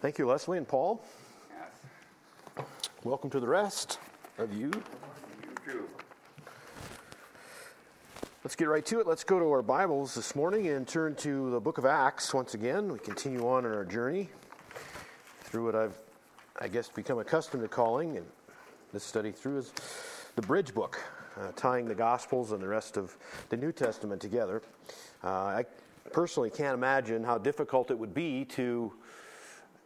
Thank you, Leslie and Paul. Yes. Welcome to the rest of you. You too. Let's get right to it. Let's go to our Bibles this morning and turn to the book of Acts once again. We continue on in our journey through what I've, I guess, become accustomed to calling, and this study through is the bridge book, uh, tying the Gospels and the rest of the New Testament together. Uh, I personally can't imagine how difficult it would be to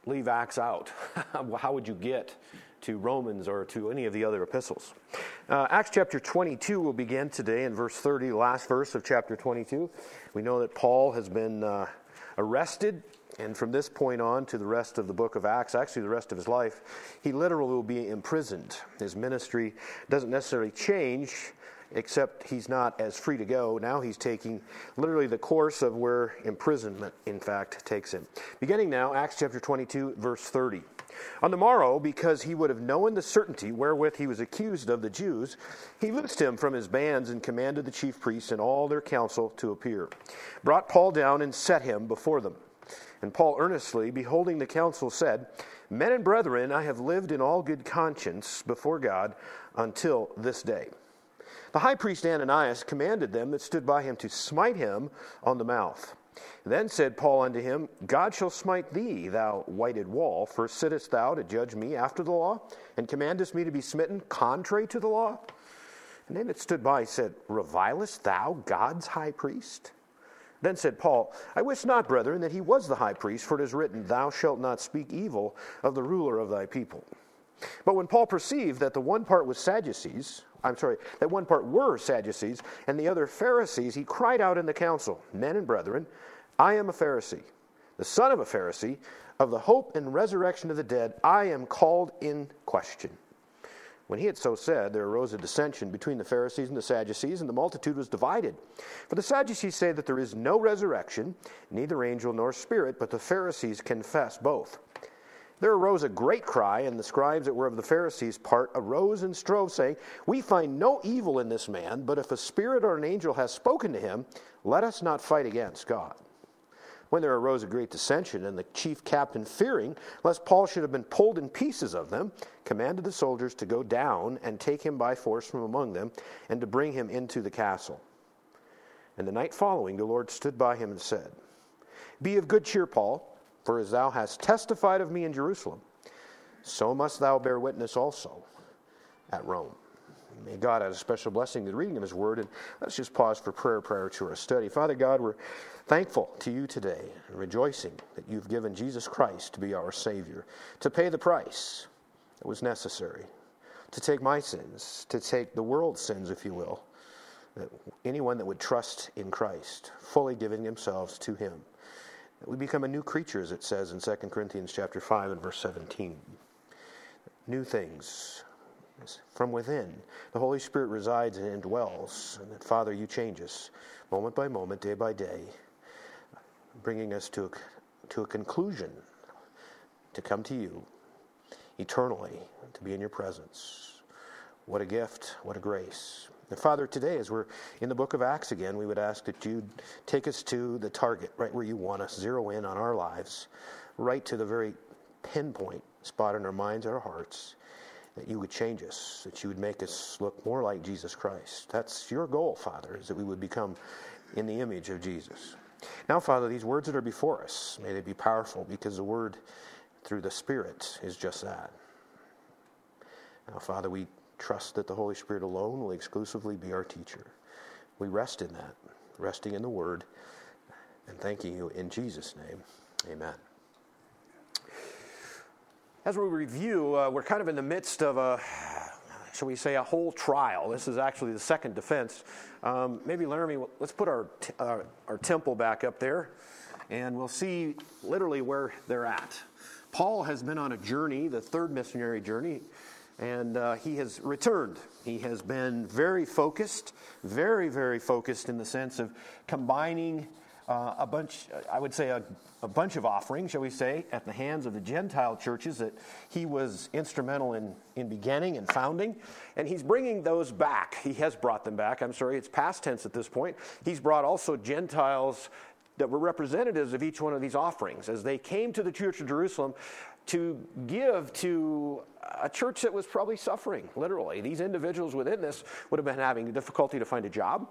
leave Acts out. how would you get to Romans or to any of the other epistles? Uh, Acts chapter 22 will begin today in verse 30, the last verse of chapter 22. We know that Paul has been uh, arrested, and from this point on to the rest of the book of Acts, actually the rest of his life, he literally will be imprisoned. His ministry doesn't necessarily change except he's not as free to go. Now he's taking literally the course of where imprisonment, in fact, takes him. Beginning now, Acts chapter 22, verse 30. On the morrow, because he would have known the certainty wherewith he was accused of the Jews, he loosed him from his bands and commanded the chief priests and all their council to appear. Brought Paul down and set him before them. And Paul earnestly, beholding the council, said, Men and brethren, I have lived in all good conscience before God until this day. The high priest Ananias commanded them that stood by him to smite him on the mouth. Then said Paul unto him, God shall smite thee, thou whited wall, for sittest thou to judge me after the law, and commandest me to be smitten contrary to the law? And they that stood by said, Revilest thou God's high priest? Then said Paul, I wish not, brethren, that he was the high priest, for it is written, Thou shalt not speak evil of the ruler of thy people. But when Paul perceived that the one part was Sadducees, I'm sorry, that one part were Sadducees and the other Pharisees, he cried out in the council, Men and brethren, I am a Pharisee, the son of a Pharisee, of the hope and resurrection of the dead, I am called in question. When he had so said, there arose a dissension between the Pharisees and the Sadducees, and the multitude was divided. For the Sadducees say that there is no resurrection, neither angel nor spirit, but the Pharisees confess both. There arose a great cry, and the scribes that were of the Pharisees' part arose and strove, saying, We find no evil in this man, but if a spirit or an angel has spoken to him, let us not fight against God. When there arose a great dissension, and the chief captain, fearing lest Paul should have been pulled in pieces of them, commanded the soldiers to go down and take him by force from among them, and to bring him into the castle. And the night following, the Lord stood by him and said, Be of good cheer, Paul. For as thou hast testified of me in Jerusalem, so must thou bear witness also at Rome. May God add a special blessing to the reading of His Word. And let's just pause for prayer prior to our study. Father God, we're thankful to you today, and rejoicing that you've given Jesus Christ to be our Savior, to pay the price that was necessary, to take my sins, to take the world's sins, if you will. That anyone that would trust in Christ, fully giving themselves to Him we become a new creature, as it says in 2 Corinthians chapter 5 and verse 17. New things from within. The Holy Spirit resides and dwells. And Father, you change us moment by moment, day by day, bringing us to a, to a conclusion to come to you eternally, to be in your presence. What a gift, what a grace. And Father, today, as we're in the book of Acts again, we would ask that you'd take us to the target, right where you want us, zero in on our lives, right to the very pinpoint spot in our minds our hearts, that you would change us, that you would make us look more like Jesus Christ. That's your goal, Father, is that we would become in the image of Jesus. Now, Father, these words that are before us, may they be powerful because the word through the Spirit is just that. Now, Father, we trust that the Holy Spirit alone will exclusively be our teacher. We rest in that, resting in the Word, and thanking you in Jesus' name. Amen. As we review, uh, we're kind of in the midst of a, shall we say, a whole trial. This is actually the second defense. Um, maybe, Laramie, let's put our, t- uh, our temple back up there, and we'll see literally where they're at. Paul has been on a journey, the third missionary journey and uh, he has returned. He has been very focused, very, very focused in the sense of combining uh, a bunch, I would say, a, a, bunch of offerings, shall we say, at the hands of the Gentile churches that he was instrumental in, in beginning and founding. And he's bringing those back. He has brought them back. I'm sorry, it's past tense at this point. He's brought also Gentiles that were representatives of each one of these offerings as they came to the church of Jerusalem to give to a church that was probably suffering, literally. These individuals within this would have been having difficulty to find a job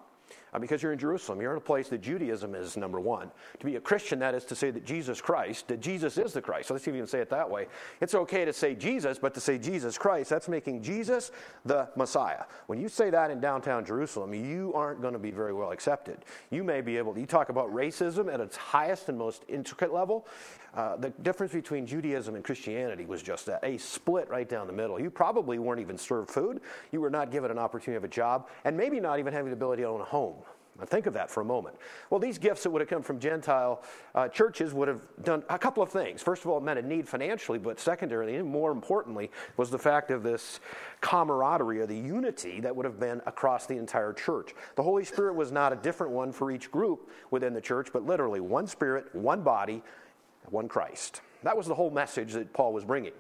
because you're in Jerusalem. You're in a place that Judaism is number one. To be a Christian, that is to say that Jesus Christ, that Jesus is the Christ. So let's can say it that way. It's okay to say Jesus, but to say Jesus Christ, that's making Jesus the Messiah. When you say that in downtown Jerusalem, you aren't going to be very well accepted. You may be able to, you talk about racism at its highest and most intricate level. Uh, the difference between Judaism and Christianity was just that a split right down the middle. You probably weren't even served food, you were not given an opportunity of a job, and maybe not even having the ability to own a home. Now think of that for a moment. Well, these gifts that would have come from Gentile uh, churches would have done a couple of things. First of all, it meant a need financially, but secondarily, and more importantly, was the fact of this camaraderie or the unity that would have been across the entire church. The Holy Spirit was not a different one for each group within the church, but literally one Spirit, one body, one Christ. That was the whole message that Paul was bringing.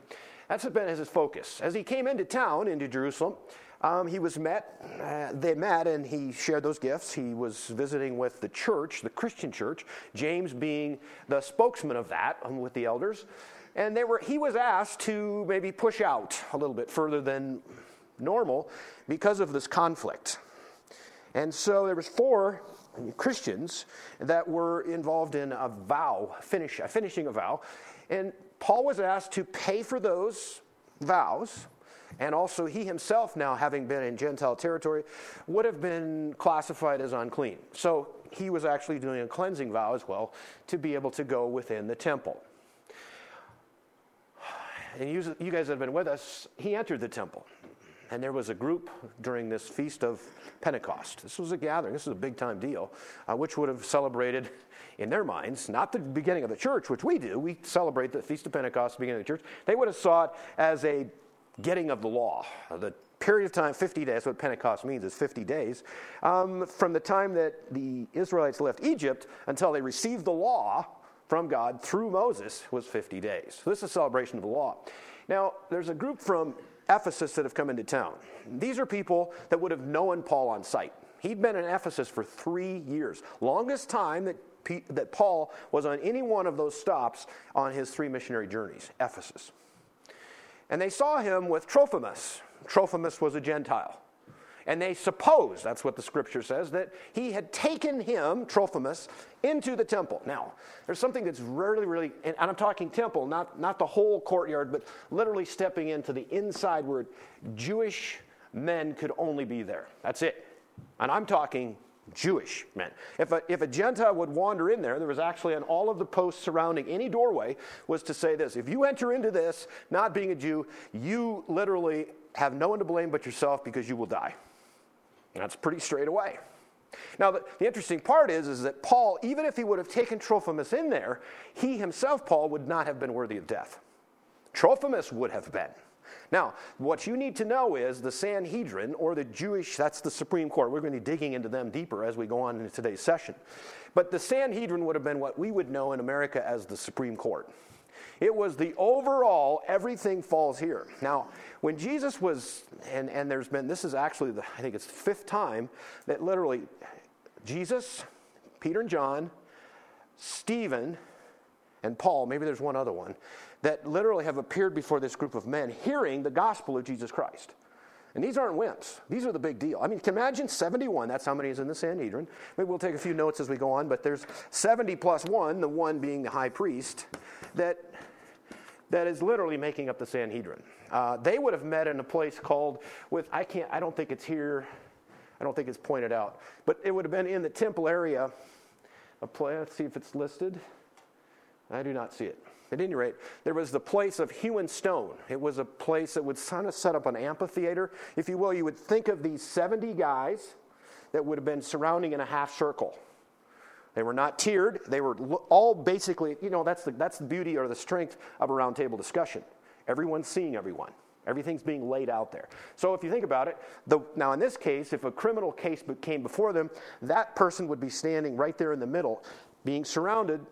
That's been his focus. As he came into town, into Jerusalem, um, he was met, uh, they met, and he shared those gifts. He was visiting with the church, the Christian church, James being the spokesman of that um, with the elders. And they were, he was asked to maybe push out a little bit further than normal because of this conflict. And so there was four Christians that were involved in a vow, finish, finishing a vow. And Paul was asked to pay for those vows. And also, he himself, now having been in Gentile territory, would have been classified as unclean. So he was actually doing a cleansing vow as well to be able to go within the temple. And you, you guys have been with us, he entered the temple. And there was a group during this feast of Pentecost. This was a gathering, this was a big time deal, uh, which would have celebrated in their minds, not the beginning of the church, which we do. We celebrate the Feast of Pentecost, the beginning of the church. They would have saw it as a getting of the law. The period of time, 50 days, what Pentecost means is 50 days, um, from the time that the Israelites left Egypt until they received the law from God through Moses was 50 days. So this is a celebration of the law. Now, there's a group from Ephesus that have come into town. These are people that would have known Paul on sight. He'd been in Ephesus for three years, longest time that, that Paul was on any one of those stops on his three missionary journeys, Ephesus. And they saw him with Trophimus. Trophimus was a Gentile. And they supposed, that's what the scripture says, that he had taken him, Trophimus, into the temple. Now, there's something that's really, really, and I'm talking temple, not, not the whole courtyard, but literally stepping into the inside where Jewish men could only be there. That's it. And I'm talking Jewish men. If a, if a Gentile would wander in there, there was actually on all of the posts surrounding any doorway was to say this if you enter into this not being a Jew, you literally have no one to blame but yourself because you will die. And that's pretty straight away. Now, the, the, interesting part is, is that Paul, even if he would have taken Trophimus in there, he himself, Paul, would not have been worthy of death. Trophimus would have been. Now, what you need to know is the Sanhedrin, or the Jewish, that's the Supreme Court. We're going to be digging into them deeper as we go on in today's session. But the Sanhedrin would have been what we would know in America as the Supreme Court. It was the overall, everything falls here. Now, when Jesus was, and, and there's been, this is actually, the, I think it's the fifth time that literally Jesus, Peter and John, Stephen, and Paul, maybe there's one other one, that literally have appeared before this group of men hearing the gospel of Jesus Christ. And these aren't wimps. These are the big deal. I mean, can imagine 71, that's how many is in the Sanhedrin. Maybe we'll take a few notes as we go on, but there's 70 plus one, the one being the high priest, that, that is literally making up the Sanhedrin. Uh, they would have met in a place called, with, I can't, I don't think it's here, I don't think it's pointed out, but it would have been in the temple area. A place, let's see if it's listed. I do not see it. At any rate, there was the place of hewn stone. It was a place that would kind of set up an amphitheater. If you will, you would think of these 70 guys that would have been surrounding in a half circle. They were not tiered. They were all basically, you know, that's the, that's the beauty or the strength of a roundtable discussion. Everyone's seeing everyone. Everything's being laid out there. So if you think about it, the, now in this case, if a criminal case came before them, that person would be standing right there in the middle, being surrounded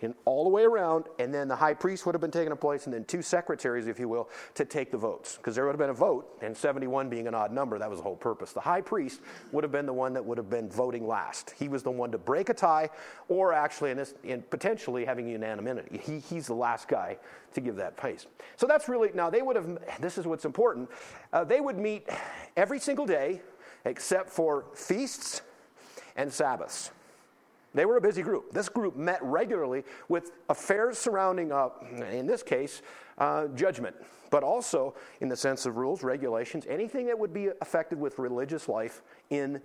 in all the way around, and then the high priest would have been taking a place, and then two secretaries, if you will, to take the votes. Because there would have been a vote, and 71 being an odd number, that was the whole purpose. The high priest would have been the one that would have been voting last. He was the one to break a tie, or actually, in this, in potentially having unanimity. He, he's the last guy to give that pace. So that's really, now they would have, this is what's important, uh, they would meet every single day except for feasts and Sabbaths. They were a busy group. This group met regularly with affairs surrounding, uh, in this case, uh, judgment, but also in the sense of rules, regulations, anything that would be affected with religious life in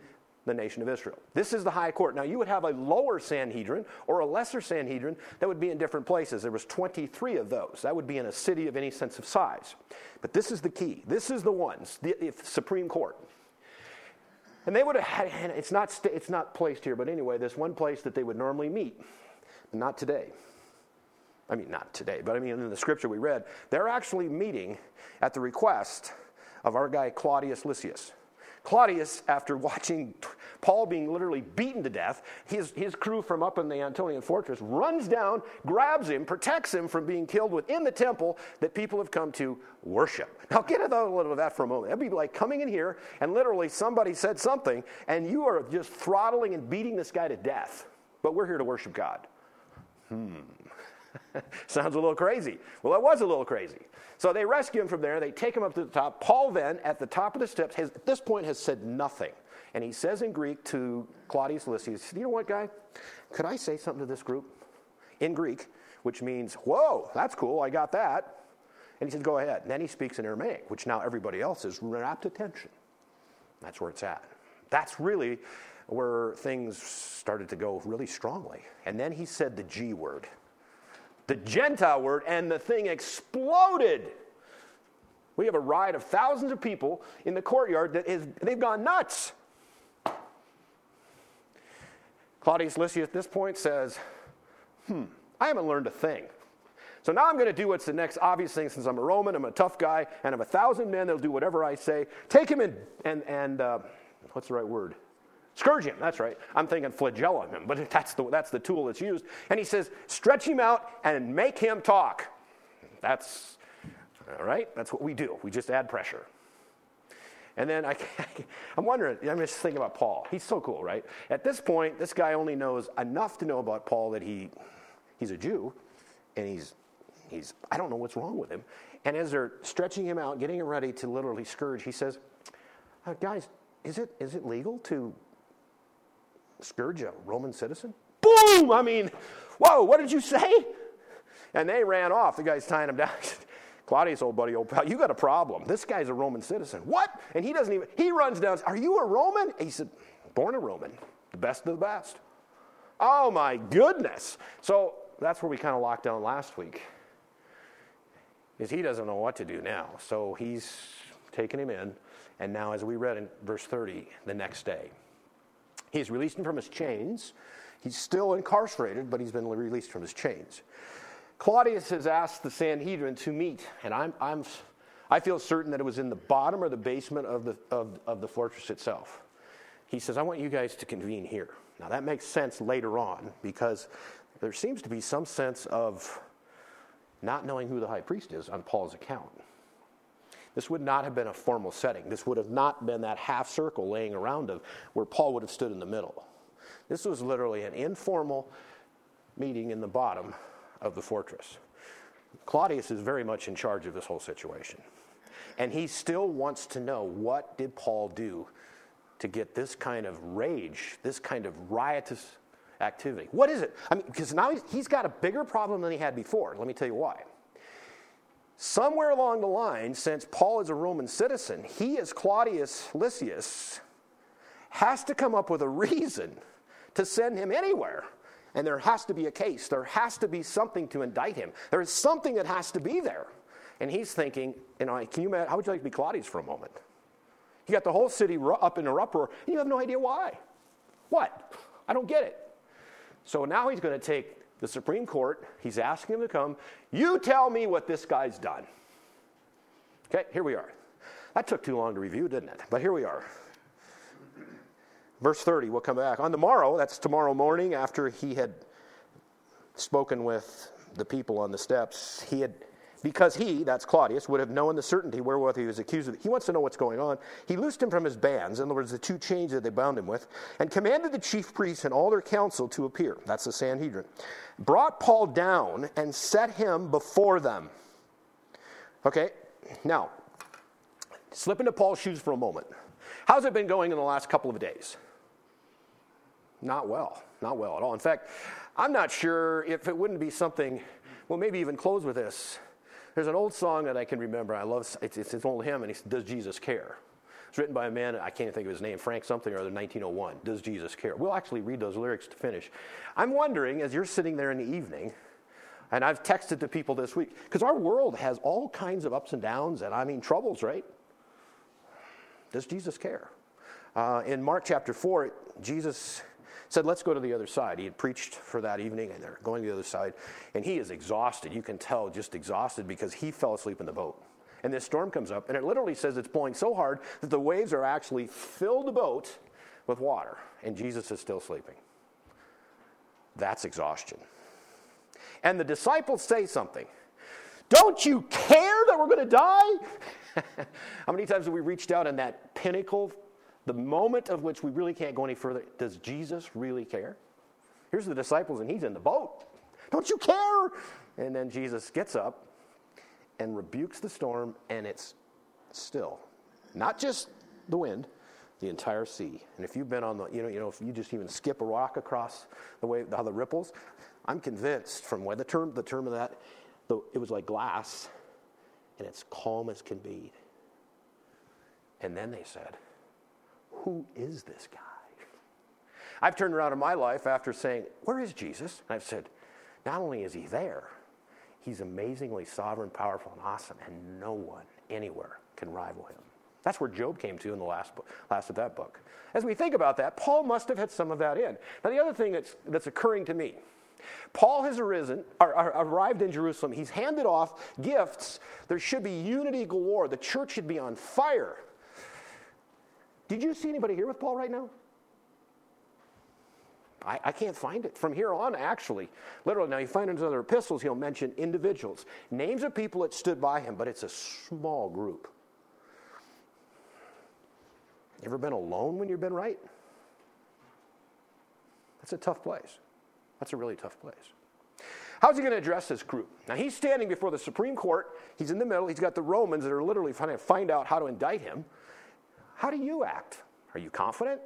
the nation of Israel. This is the high court. Now you would have a lower Sanhedrin or a lesser Sanhedrin that would be in different places. There was 23 of those. That would be in a city of any sense of size. But this is the key. This is the ones, the Supreme Court. And they would have had, it's not, it's not placed here, but anyway, this one place that they would normally meet, not today. I mean, not today, but I mean, in the scripture we read, they're actually meeting at the request of our guy Claudius Lysias. Claudius, after watching Paul being literally beaten to death, his, his crew from up in the Antonian fortress runs down, grabs him, protects him from being killed within the temple that people have come to worship. Now, get a little of that for a moment. That'd be like coming in here and literally somebody said something, and you are just throttling and beating this guy to death. But we're here to worship God. Hmm. Sounds a little crazy. Well, it was a little crazy. So they rescue him from there. They take him up to the top. Paul then, at the top of the steps, has, at this point has said nothing. And he says in Greek to Claudius Lysias, You know what, guy? Could I say something to this group? In Greek, which means, Whoa, that's cool. I got that. And he said, Go ahead. And then he speaks in Aramaic, which now everybody else is rapt attention. That's where it's at. That's really where things started to go really strongly. And then he said the G word the Gentile word, and the thing exploded. We have a riot of thousands of people in the courtyard that is, they've gone nuts. Claudius Lysias at this point says, Hmm, I haven't learned a thing. So now I'm going to do what's the next obvious thing since I'm a Roman, I'm a tough guy, and I'm a thousand men that'll do whatever I say. Take him in and, and uh, what's the right word? Scourge him, that's right. I'm thinking flagellum him, but that's the, that's the tool that's used. And he says, stretch him out and make him talk. That's, all right, that's what we do. We just add pressure. And then I, I'm wondering, I'm just thinking about Paul. He's so cool, right? At this point, this guy only knows enough to know about Paul that he, he's a Jew, and he's, he's, I don't know what's wrong with him. And as they're stretching him out, getting him ready to literally scourge, he says, uh, guys, is it, is it legal to scourge a Roman citizen? Boom! I mean, whoa, what did you say? And they ran off. The guy's tying him down. Claudius, old buddy, old pal, you got a problem. This guy's a Roman citizen. What? And he doesn't even, he runs down, Are you a Roman? And he said, Born a Roman, the best of the best. Oh my goodness. So that's where we kind of locked down last week. Is he doesn't know what to do now. So he's taken him in. And now, as we read in verse 30, the next day, He's released him from his chains. He's still incarcerated, but he's been released from his chains. Claudius has asked the Sanhedrin to meet, and I'm, I'm, I feel certain that it was in the bottom or the basement of the, of, of the fortress itself. He says, I want you guys to convene here. Now, that makes sense later on because there seems to be some sense of not knowing who the high priest is on Paul's account. This would not have been a formal setting. This would have not been that half circle laying around of where Paul would have stood in the middle. This was literally an informal meeting in the bottom of the fortress. Claudius is very much in charge of this whole situation. And he still wants to know what did Paul do to get this kind of rage, this kind of riotous activity? What is it? I mean, because now he's got a bigger problem than he had before. Let me tell you why. Somewhere along the line, since Paul is a Roman citizen, he, as Claudius Lysias, has to come up with a reason to send him anywhere. And there has to be a case. There has to be something to indict him. There is something that has to be there. And he's thinking, you know, can you imagine, how would you like to be Claudius for a moment? You got the whole city up in an uproar, and you have no idea why. What? I don't get it. So now he's going to take the Supreme Court, he's asking him to come. You tell me what this guy's done. Okay, here we are. That took too long to review, didn't it? But here we are. Verse 30, we'll come back. On the morrow, that's tomorrow morning after he had spoken with the people on the steps, he had because he, that's Claudius, would have known the certainty wherewith he was accused of. He wants to know what's going on. He loosed him from his bands, in other words, the two chains that they bound him with, and commanded the chief priests and all their council to appear. That's the Sanhedrin. Brought Paul down and set him before them. Okay, now, slip into Paul's shoes for a moment. How's it been going in the last couple of days? Not well. Not well at all. In fact, I'm not sure if it wouldn't be something, well, maybe even close with this. There's an old song that I can remember. I love it's, it's an old hymn, and it's Does Jesus Care? It's written by a man, I can't even think of his name, Frank something or other, 1901. Does Jesus Care? We'll actually read those lyrics to finish. I'm wondering, as you're sitting there in the evening, and I've texted to people this week, because our world has all kinds of ups and downs, and I mean troubles, right? Does Jesus care? Uh, in Mark chapter 4, Jesus said, Let's go to the other side. He had preached for that evening, and they're going to the other side. And he is exhausted. You can tell, just exhausted, because he fell asleep in the boat. And this storm comes up, and it literally says it's blowing so hard that the waves are actually filled the boat with water, and Jesus is still sleeping. That's exhaustion. And the disciples say something. Don't you care that we're going to die? How many times have we reached out in that pinnacle the moment of which we really can't go any further, does Jesus really care? Here's the disciples, and he's in the boat. Don't you care? And then Jesus gets up and rebukes the storm, and it's still. Not just the wind, the entire sea. And if you've been on the, you know, you know, if you just even skip a rock across the way, how the ripples, I'm convinced from when the term, the term of that, the, it was like glass, and it's calm as can be. And then they said, who is this guy? I've turned around in my life after saying, Where is Jesus? And I've said, Not only is he there, he's amazingly sovereign, powerful, and awesome, and no one anywhere can rival him. That's where Job came to in the last, book, last of that book. As we think about that, Paul must have had some of that in. Now, the other thing that's, that's occurring to me Paul has arisen, or, or arrived in Jerusalem. He's handed off gifts. There should be unity galore. The church should be on fire. Did you see anybody here with Paul right now? I, I, can't find it. From here on, actually, literally, now you find in his other epistles, he'll mention individuals, names of people that stood by him, but it's a small group. Ever been alone when you've been right? That's a tough place. That's a really tough place. How's he going to address this group? Now, he's standing before the Supreme Court. He's in the middle. He's got the Romans that are literally trying to find out how to indict him. How do you act? Are you confident?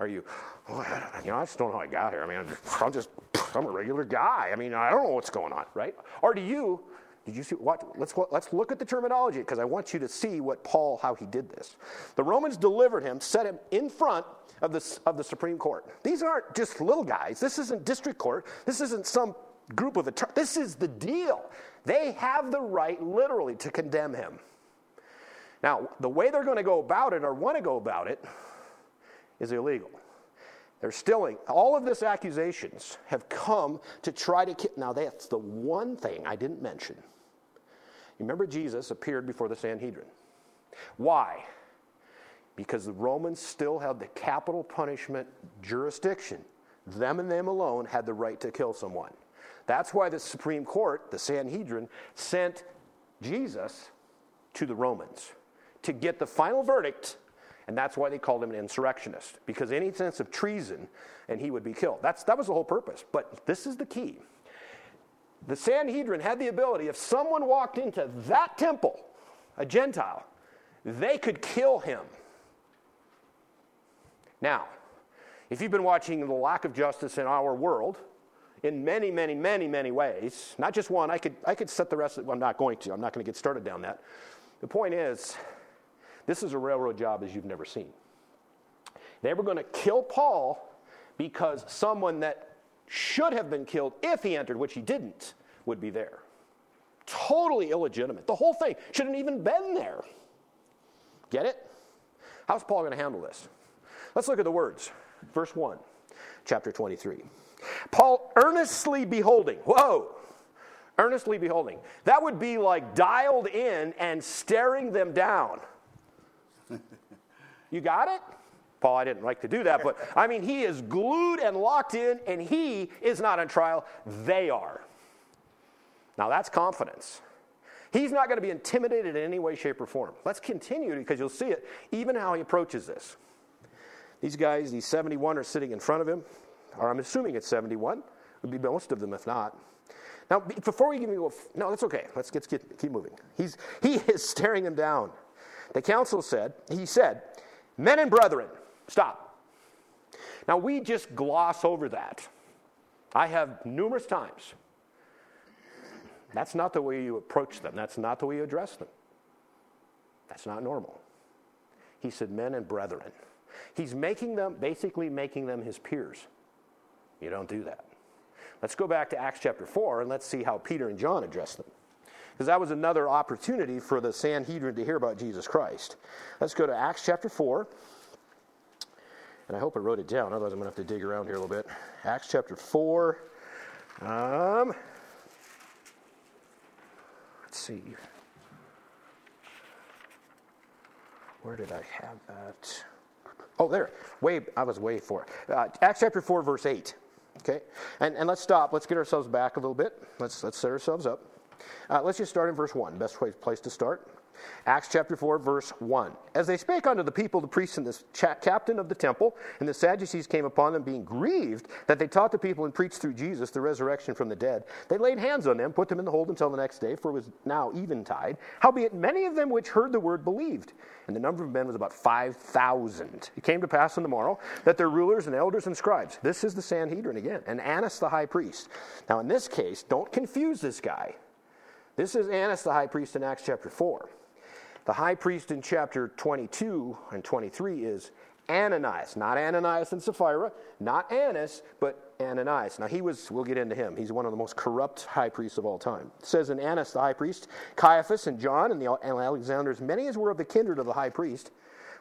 Are you, oh, you know, I just don't know how I got here. I mean, I'm just, I'm a regular guy. I mean, I don't know what's going on, right? Or do you, did you see what? Let's let's look at the terminology because I want you to see what Paul how he did this. The Romans delivered him, set him in front of the of the Supreme Court. These aren't just little guys. This isn't district court. This isn't some group of attorneys. This is the deal. They have the right, literally, to condemn him. Now, the way they're going to go about it or want to go about it is illegal. They're stilling. All of this accusations have come to try to. Now, that's the one thing I didn't mention. You remember Jesus appeared before the Sanhedrin. Why? Because the Romans still had the capital punishment jurisdiction. Them and them alone had the right to kill someone. That's why the Supreme Court, the Sanhedrin, sent Jesus to the Romans to get the final verdict, and that's why they called him an insurrectionist, because any sense of treason, and he would be killed. That's, that was the whole purpose. But this is the key. The Sanhedrin had the ability, if someone walked into that temple, a Gentile, they could kill him. Now, if you've been watching the lack of justice in our world, in many, many, many, many ways, not just one, I could, I could set the rest of, well, I'm not going to, I'm not going to get started down that. The point is, this is a railroad job as you've never seen. They were going to kill Paul because someone that should have been killed if he entered, which he didn't, would be there. Totally illegitimate. The whole thing shouldn't even been there. Get it? How's Paul going to handle this? Let's look at the words. Verse 1, chapter 23. Paul earnestly beholding. Whoa! Earnestly beholding. That would be like dialed in and staring them down. You got it? Paul, I didn't like to do that, but I mean, he is glued and locked in, and he is not on trial. They are. Now, that's confidence. He's not going to be intimidated in any way, shape, or form. Let's continue because you'll see it, even how he approaches this. These guys, these 71 are sitting in front of him, or I'm assuming it's 71, would be most of them if not. Now, before we give you a, no, that's okay. Let's get, get, keep moving. He's, he is staring them down. The council said, he said, men and brethren, stop. Now, we just gloss over that. I have numerous times. That's not the way you approach them. That's not the way you address them. That's not normal. He said, men and brethren. He's making them, basically making them his peers. You don't do that. Let's go back to Acts chapter 4 and let's see how Peter and John address them. Because that was another opportunity for the Sanhedrin to hear about Jesus Christ. Let's go to Acts chapter 4. And I hope I wrote it down, otherwise, I'm going to have to dig around here a little bit. Acts chapter 4. Um, let's see. Where did I have that? Oh, there. Way, I was way for uh, Acts chapter 4, verse 8. Okay? And, and let's stop. Let's get ourselves back a little bit. Let's, let's set ourselves up. Uh, let's just start in verse 1. Best place to start. Acts chapter 4, verse 1. As they spake unto the people, the priests and the cha- captain of the temple, and the Sadducees came upon them, being grieved that they taught the people and preached through Jesus the resurrection from the dead. They laid hands on them, put them in the hold until the next day, for it was now eventide. Howbeit, many of them which heard the word believed, and the number of men was about 5,000. It came to pass on the morrow that their rulers and elders and scribes, this is the Sanhedrin again, and Annas the high priest. Now, in this case, don't confuse this guy. This is Annas the high priest in Acts chapter 4. The high priest in chapter 22 and 23 is Ananias, not Ananias and Sapphira, not Annas, but Ananias. Now he was, we'll get into him. He's one of the most corrupt high priests of all time. It says in Annas the high priest, Caiaphas and John and, the, and Alexander's, many as were of the kindred of the high priest,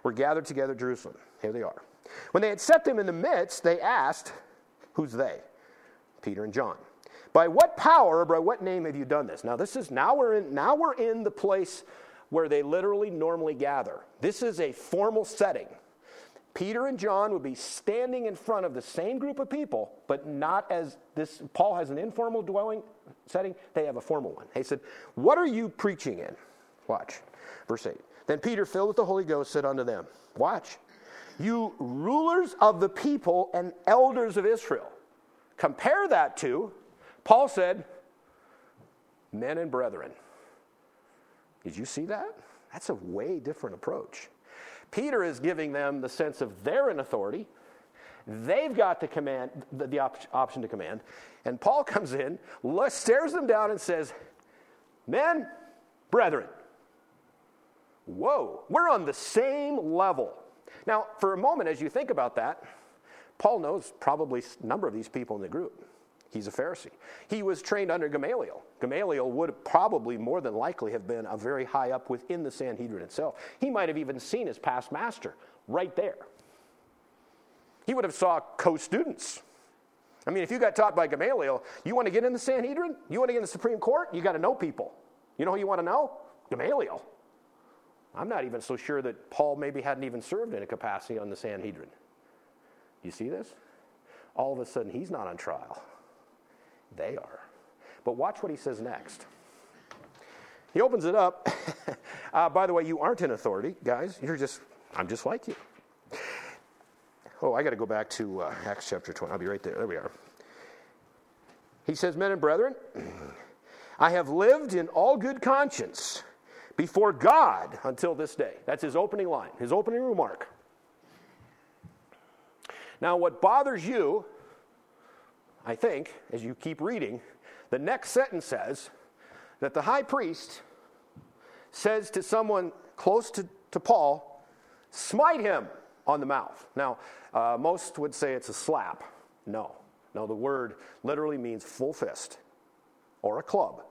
were gathered together at Jerusalem. Here they are. When they had set them in the midst, they asked, Who's they? Peter and John. By what power or by what name have you done this? Now this is now we're in now we're in the place where they literally normally gather. This is a formal setting. Peter and John would be standing in front of the same group of people, but not as this. Paul has an informal dwelling setting, they have a formal one. He said, What are you preaching in? Watch. Verse 8. Then Peter, filled with the Holy Ghost, said unto them, Watch, you rulers of the people and elders of Israel. Compare that to, Paul said, men and brethren. Did you see that? That's a way different approach. Peter is giving them the sense of they're in authority. They've got the command, the, the op- option to command. And Paul comes in, stares them down, and says, Men, brethren, whoa, we're on the same level. Now, for a moment, as you think about that, Paul knows probably a number of these people in the group. He's a Pharisee. He was trained under Gamaliel. Gamaliel would probably more than likely have been a very high up within the Sanhedrin itself. He might have even seen his past master right there. He would have saw co-students. I mean, if you got taught by Gamaliel, you want to get in the Sanhedrin? You want to get in the Supreme Court? You got to know people. You know who you want to know? Gamaliel. I'm not even so sure that Paul maybe hadn't even served in a capacity on the Sanhedrin. You see this? All of a sudden, he's not on trial. They are. But watch what he says next. He opens it up. uh, by the way, you aren't in authority, guys. You're just, I'm just like you. Oh, I got to go back to uh, Acts chapter 20. I'll be right there. There we are. He says, Men and brethren, I have lived in all good conscience before God until this day. That's his opening line, his opening remark. Now, what bothers you I think, as you keep reading, the next sentence says that the high priest says to someone close to, to Paul, smite him on the mouth. Now, uh, most would say it's a slap. No. No, the word literally means full fist or a club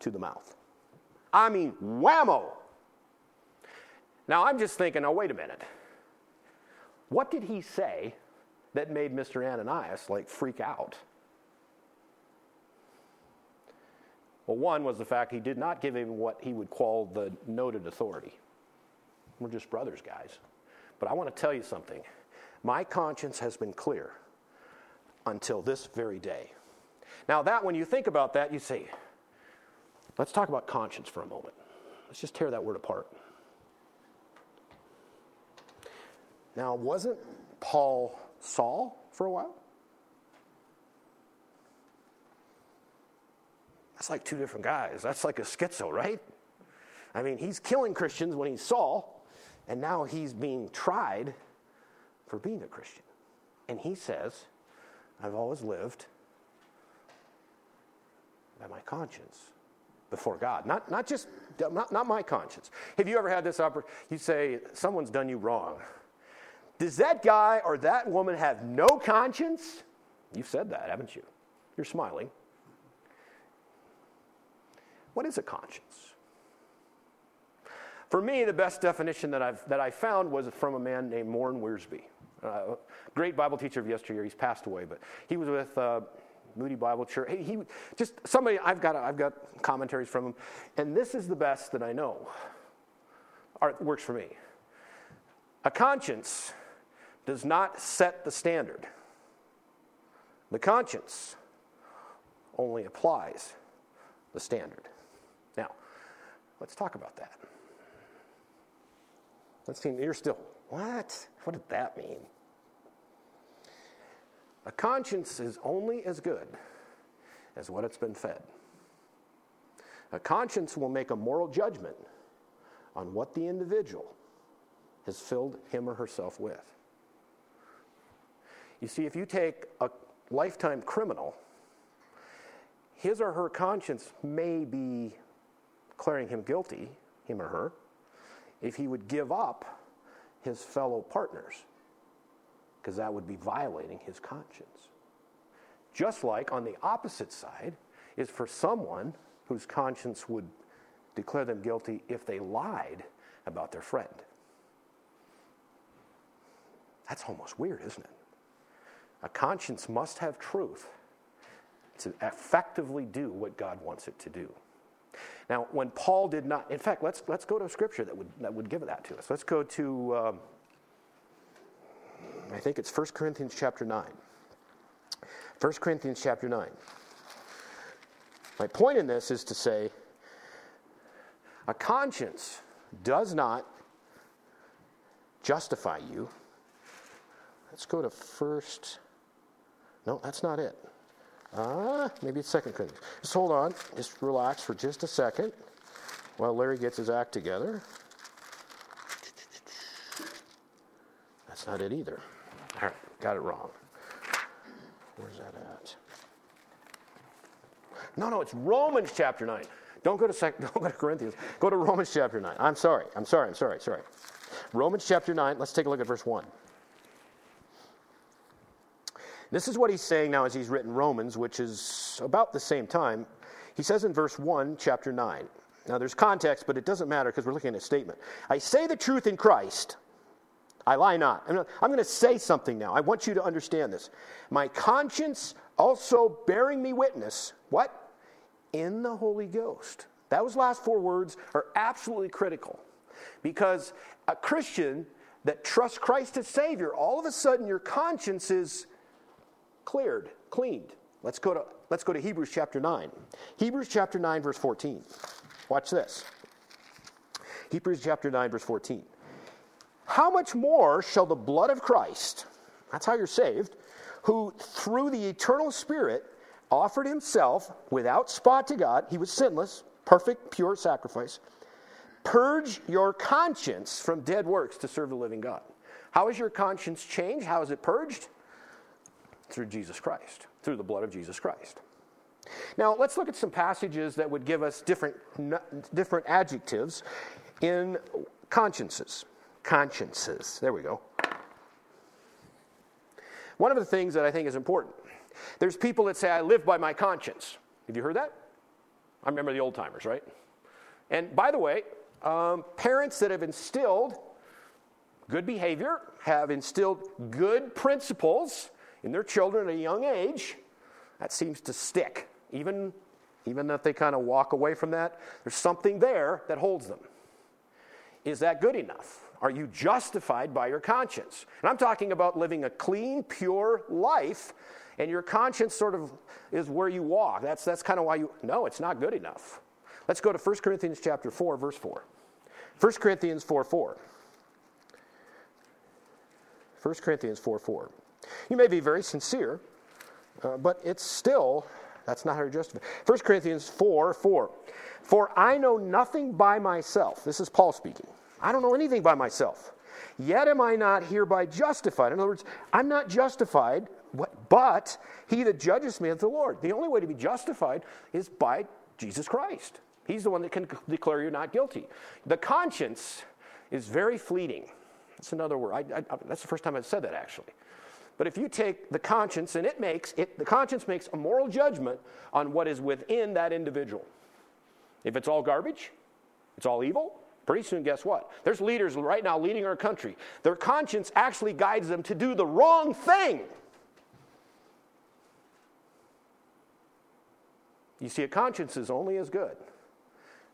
to the mouth. I mean, whammo. Now, I'm just thinking, oh, wait a minute. What did he say that made Mr. Ananias like freak out? Well, one was the fact he did not give him what he would call the noted authority. We're just brothers, guys. But I want to tell you something. My conscience has been clear until this very day. Now, that when you think about that, you say, let's talk about conscience for a moment. Let's just tear that word apart. Now, wasn't Paul Saul for a while? That's like two different guys. That's like a schizo, right? I mean, he's killing Christians when he's Saul, and now he's being tried for being a Christian. And he says, I've always lived by my conscience before God. Not, not just, not, not my conscience. Have you ever had this opportunity? You say, someone's done you wrong. Does that guy or that woman have no conscience? You've said that, haven't you? You're smiling. What is a conscience? For me, the best definition that, I've, that I found was from a man named Warren Wiersbe. Uh, great Bible teacher of yesteryear. He's passed away, but he was with uh, Moody Bible Church. He, he, just somebody. I've got I've got commentaries from him, and this is the best that I know. Art works for me. A conscience does not set the standard. The conscience only applies the standard. Now, let's talk about that. Let's see, you're still, what? What did that mean? A conscience is only as good as what it's been fed. A conscience will make a moral judgment on what the individual has filled him or herself with. You see, if you take a lifetime criminal, his or her conscience may be declaring him guilty, him or her, if he would give up his fellow partners, because that would be violating his conscience. Just like on the opposite side is for someone whose conscience would declare them guilty if they lied about their friend. That's almost weird, isn't it? A conscience must have truth to effectively do what God wants it to do. Now, when Paul did not, in fact, let's, let's go to a scripture that would, that would give that to us. Let's go to, um, I think it's 1 Corinthians chapter 9. 1 Corinthians chapter 9. My point in this is to say a conscience does not justify you. Let's go to first. No, that's not it. Ah, uh, maybe it's Second Corinthians. Just hold on. Just relax for just a second while Larry gets his act together. That's not it either. All right, got it wrong. Where's that at? No, no, it's Romans chapter 9. Don't go to sec- don't go to Corinthians. Go to Romans chapter 9. I'm sorry. I'm sorry. I'm sorry. Sorry. Romans chapter 9. Let's take a look at verse 1. This is what he's saying now as he's written Romans, which is about the same time. He says in verse 1, chapter 9. Now there's context, but it doesn't matter because we're looking at a statement. I say the truth in Christ. I lie not. I'm, I'm going to say something now. I want you to understand this. My conscience also bearing me witness. What? In the Holy Ghost. Those last four words are absolutely critical because a Christian that trusts Christ as Savior, all of a sudden your conscience is cleared, cleaned. Let's go to, let's go to Hebrews chapter 9. Hebrews chapter 9, verse 14. Watch this. Hebrews chapter 9, verse 14. How much more shall the blood of Christ, that's how you're saved, who through the eternal Spirit offered himself without spot to God, he was sinless, perfect, pure sacrifice, purge your conscience from dead works to serve the living God. How is your conscience changed? How is it purged? Through Jesus Christ, through the blood of Jesus Christ. Now, let's look at some passages that would give us different, different adjectives in consciences. Consciences. There we go. One of the things that I think is important there's people that say, I live by my conscience. Have you heard that? I remember the old timers, right? And by the way, um, parents that have instilled good behavior, have instilled good principles, in their children at a young age, that seems to stick. Even, even if they kind of walk away from that, there's something there that holds them. Is that good enough? Are you justified by your conscience? And I'm talking about living a clean, pure life, and your conscience sort of is where you walk. That's, that's kind of why you, no, it's not good enough. Let's go to 1 Corinthians chapter 4, verse 4. 1 Corinthians 4 4. 1 Corinthians 4 4. You may be very sincere, uh, but it's still, that's not how you're justified. 1 Corinthians 4 4. For I know nothing by myself. This is Paul speaking. I don't know anything by myself. Yet am I not hereby justified. In other words, I'm not justified, but he that judges me is the Lord. The only way to be justified is by Jesus Christ. He's the one that can declare you not guilty. The conscience is very fleeting. That's another word. I, I, that's the first time I've said that actually. But if you take the conscience and it makes it, the conscience makes a moral judgment on what is within that individual. If it's all garbage, it's all evil, pretty soon, guess what? There's leaders right now leading our country. Their conscience actually guides them to do the wrong thing. You see, a conscience is only as good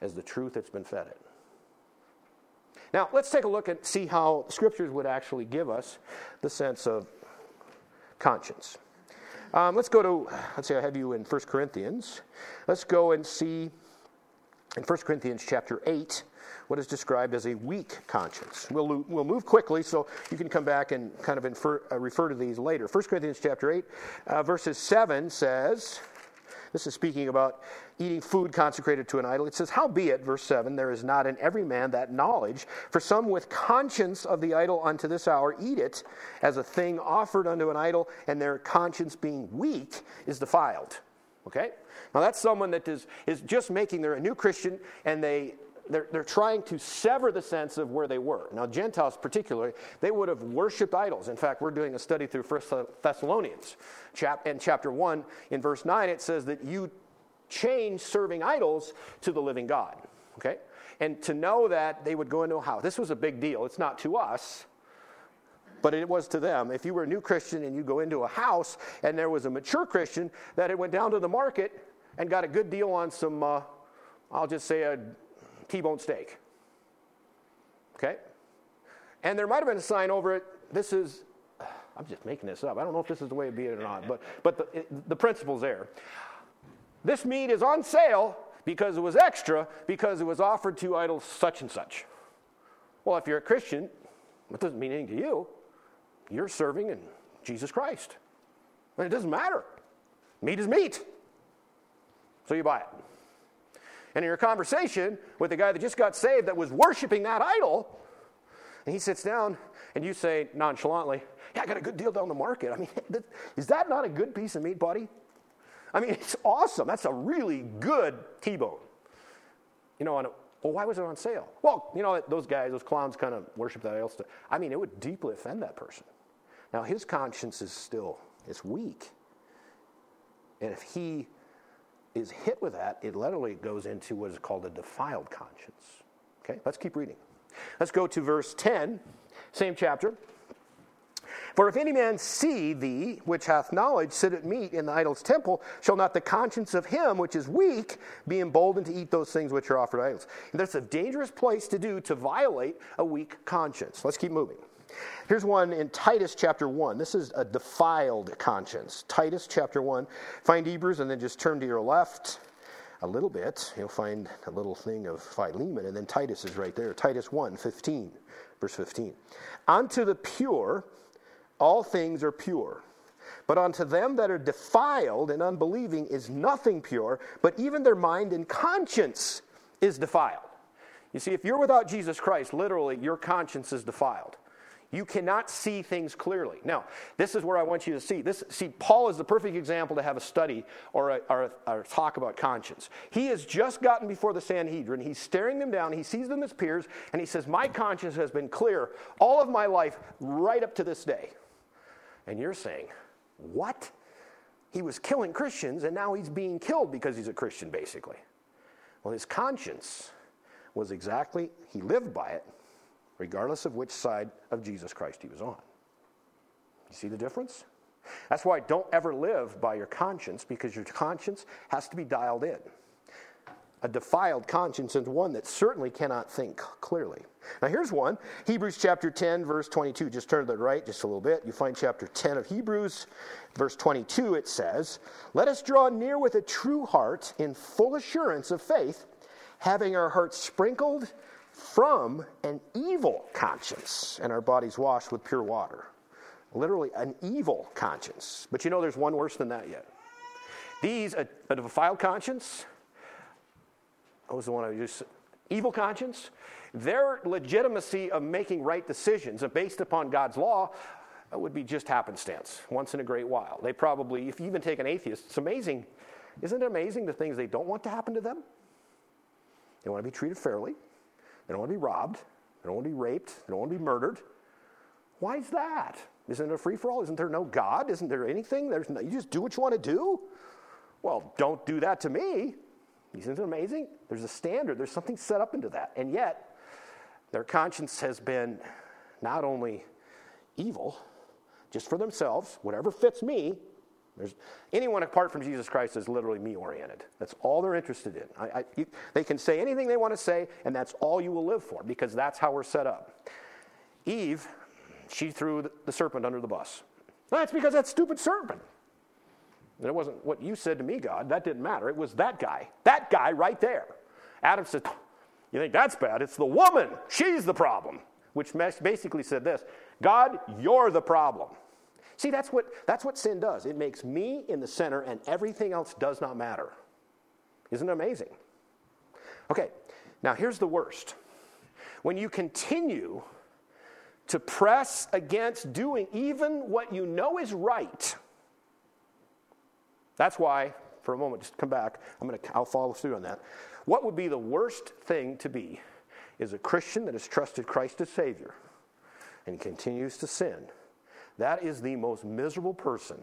as the truth that's been fed it. Now, let's take a look and see how scriptures would actually give us the sense of conscience. Um, let's go to, let's say I have you in 1 Corinthians. Let's go and see in 1 Corinthians chapter 8 what is described as a weak conscience. We'll, we'll move quickly so you can come back and kind of infer, uh, refer to these later. 1 Corinthians chapter 8, uh, verses 7 says, this is speaking about eating food consecrated to an idol. It says, Howbeit, verse 7, there is not in every man that knowledge, for some with conscience of the idol unto this hour eat it as a thing offered unto an idol, and their conscience being weak is defiled. Okay? Now that's someone that is, is just making, they're a new Christian, and they they're, they're trying to sever the sense of where they were. Now, Gentiles particularly, they would have worshiped idols. In fact, we're doing a study through First Thessalonians. Chap, and chapter 1, in verse 9, it says that you change serving idols to the living God. Okay? And to know that they would go into a house, this was a big deal. It's not to us, but it was to them. If you were a new Christian and you go into a house and there was a mature Christian that it went down to the market and got a good deal on some, uh, I'll just say a T-bone steak. Okay? And there might have been a sign over it. This is, I'm just making this up. I don't know if this is the way it be it or not, but, but the, the principle's there. This meat is on sale because it was extra, because it was offered to idols such and such. Well, if you're a Christian, it doesn't mean anything to you. You're serving in Jesus Christ. And it doesn't matter. Meat is meat. So you buy it and in your conversation with the guy that just got saved that was worshiping that idol, and he sits down and you say nonchalantly, Yeah, I got a good deal down the market. I mean, is that not a good piece of meat, buddy? I mean, it's awesome. That's a really good T bone. You know, and well, why was it on sale? Well, you know, those guys, those clowns kind of worship that idol stuff. I mean, it would deeply offend that person. Now, his conscience is still, it's weak. And if he is hit with that, it literally goes into what is called a defiled conscience. Okay, let's keep reading. Let's go to verse 10, same chapter. For if any man see thee, which hath knowledge, sit at meat in the idol's temple, shall not the conscience of him which is weak be emboldened to eat those things which are offered idols? And that's a dangerous place to do to violate a weak conscience. Let's keep moving. Here's one in Titus chapter 1. This is a defiled conscience. Titus chapter 1. Find Hebrews and then just turn to your left a little bit. You'll find a little thing of Philemon, and then Titus is right there. Titus 1 15, verse 15. Unto the pure, all things are pure. But unto them that are defiled and unbelieving is nothing pure, but even their mind and conscience is defiled. You see, if you're without Jesus Christ, literally, your conscience is defiled. You cannot see things clearly. Now, this is where I want you to see. This, see, Paul is the perfect example to have a study or a, or, a, or a talk about conscience. He has just gotten before the Sanhedrin. He's staring them down. He sees them as peers, and he says, My conscience has been clear all of my life right up to this day. And you're saying, What? He was killing Christians, and now he's being killed because he's a Christian, basically. Well, his conscience was exactly, he lived by it regardless of which side of Jesus Christ he was on. You see the difference? That's why don't ever live by your conscience because your conscience has to be dialed in. A defiled conscience and one that certainly cannot think clearly. Now, here's one Hebrews chapter 10, verse 22. Just turn to the right just a little bit. You find chapter 10 of Hebrews, verse 22. It says, Let us draw near with a true heart in full assurance of faith, having our hearts sprinkled from an evil conscience and our bodies washed with pure water. Literally, an evil conscience. But you know, there's one worse than that yet. These, a, a defiled conscience, was the one I used? Evil conscience. Their legitimacy of making right decisions based upon God's law uh, would be just happenstance, once in a great while. They probably, if you even take an atheist, it's amazing. Isn't it amazing the things they don't want to happen to them? They want to be treated fairly. They don't want to be robbed. They don't want to be raped. They don't want to be murdered. Why is that? Isn't it a free for all? Isn't there no God? Isn't there anything? There's no, you just do what you want to do? Well, don't do that to me. Isn't it amazing? There's a standard, there's something set up into that. And yet, their conscience has been not only evil, just for themselves, whatever fits me. There's, anyone apart from Jesus Christ is literally me oriented. That's all they're interested in. I, I, you, they can say anything they want to say, and that's all you will live for because that's how we're set up. Eve, she threw the, the serpent under the bus. That's because that stupid serpent. And it wasn't what you said to me, God. That didn't matter. It was that guy. That guy right there. Adam said, You think that's bad? It's the woman. She's the problem. Which basically said this God, you're the problem. See, that's what, that's what sin does. It makes me in the center, and everything else does not matter. Isn't it amazing? Okay, now here's the worst. When you continue to press against doing even what you know is right, that's why, for a moment, just come back. I'm to, I'll follow through on that. What would be the worst thing to be is a Christian that has trusted Christ as Savior and continues to sin. That is the most miserable person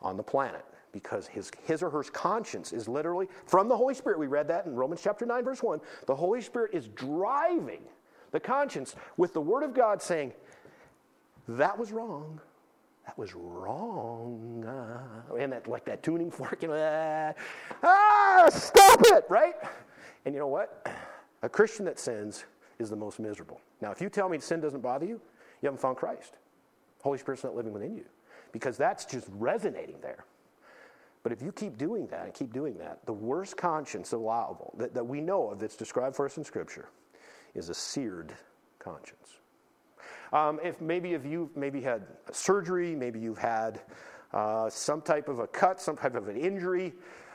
on the planet because his, his or her conscience is literally from the Holy Spirit. We read that in Romans chapter 9, verse 1. The Holy Spirit is driving the conscience with the Word of God saying, That was wrong that was wrong. Uh, and that, like that tuning fork, you know, ah, ah, stop it, right? And you know what? A Christian that sins is the most miserable. Now, if you tell me sin doesn't bother you, you haven't found Christ. Holy Spirit's not living within you because that's just resonating there. But if you keep doing that and keep doing that, the worst conscience allowable that, that we know of that's described for us in Scripture is a seared conscience. Um, if maybe if you've maybe had surgery, maybe you've had uh, some type of a cut, some type of an injury,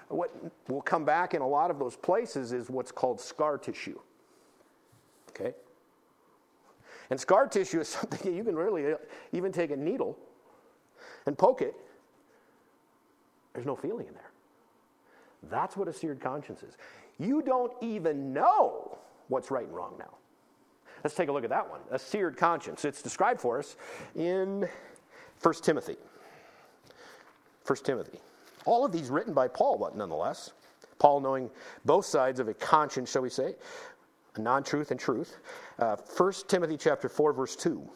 what will come back in a lot of those places is what's called scar tissue. Okay? And scar tissue is something you can really even take a needle and poke it. There's no feeling in there. That's what a seared conscience is. You don't even know what's right and wrong now. Let's take a look at that one. A seared conscience. It's described for us in 1 Timothy. 1 Timothy. All of these written by Paul, but nonetheless. Paul knowing both sides of a conscience, shall we say, a non-truth and truth. Uh, 1 Timothy chapter 4, verse 2.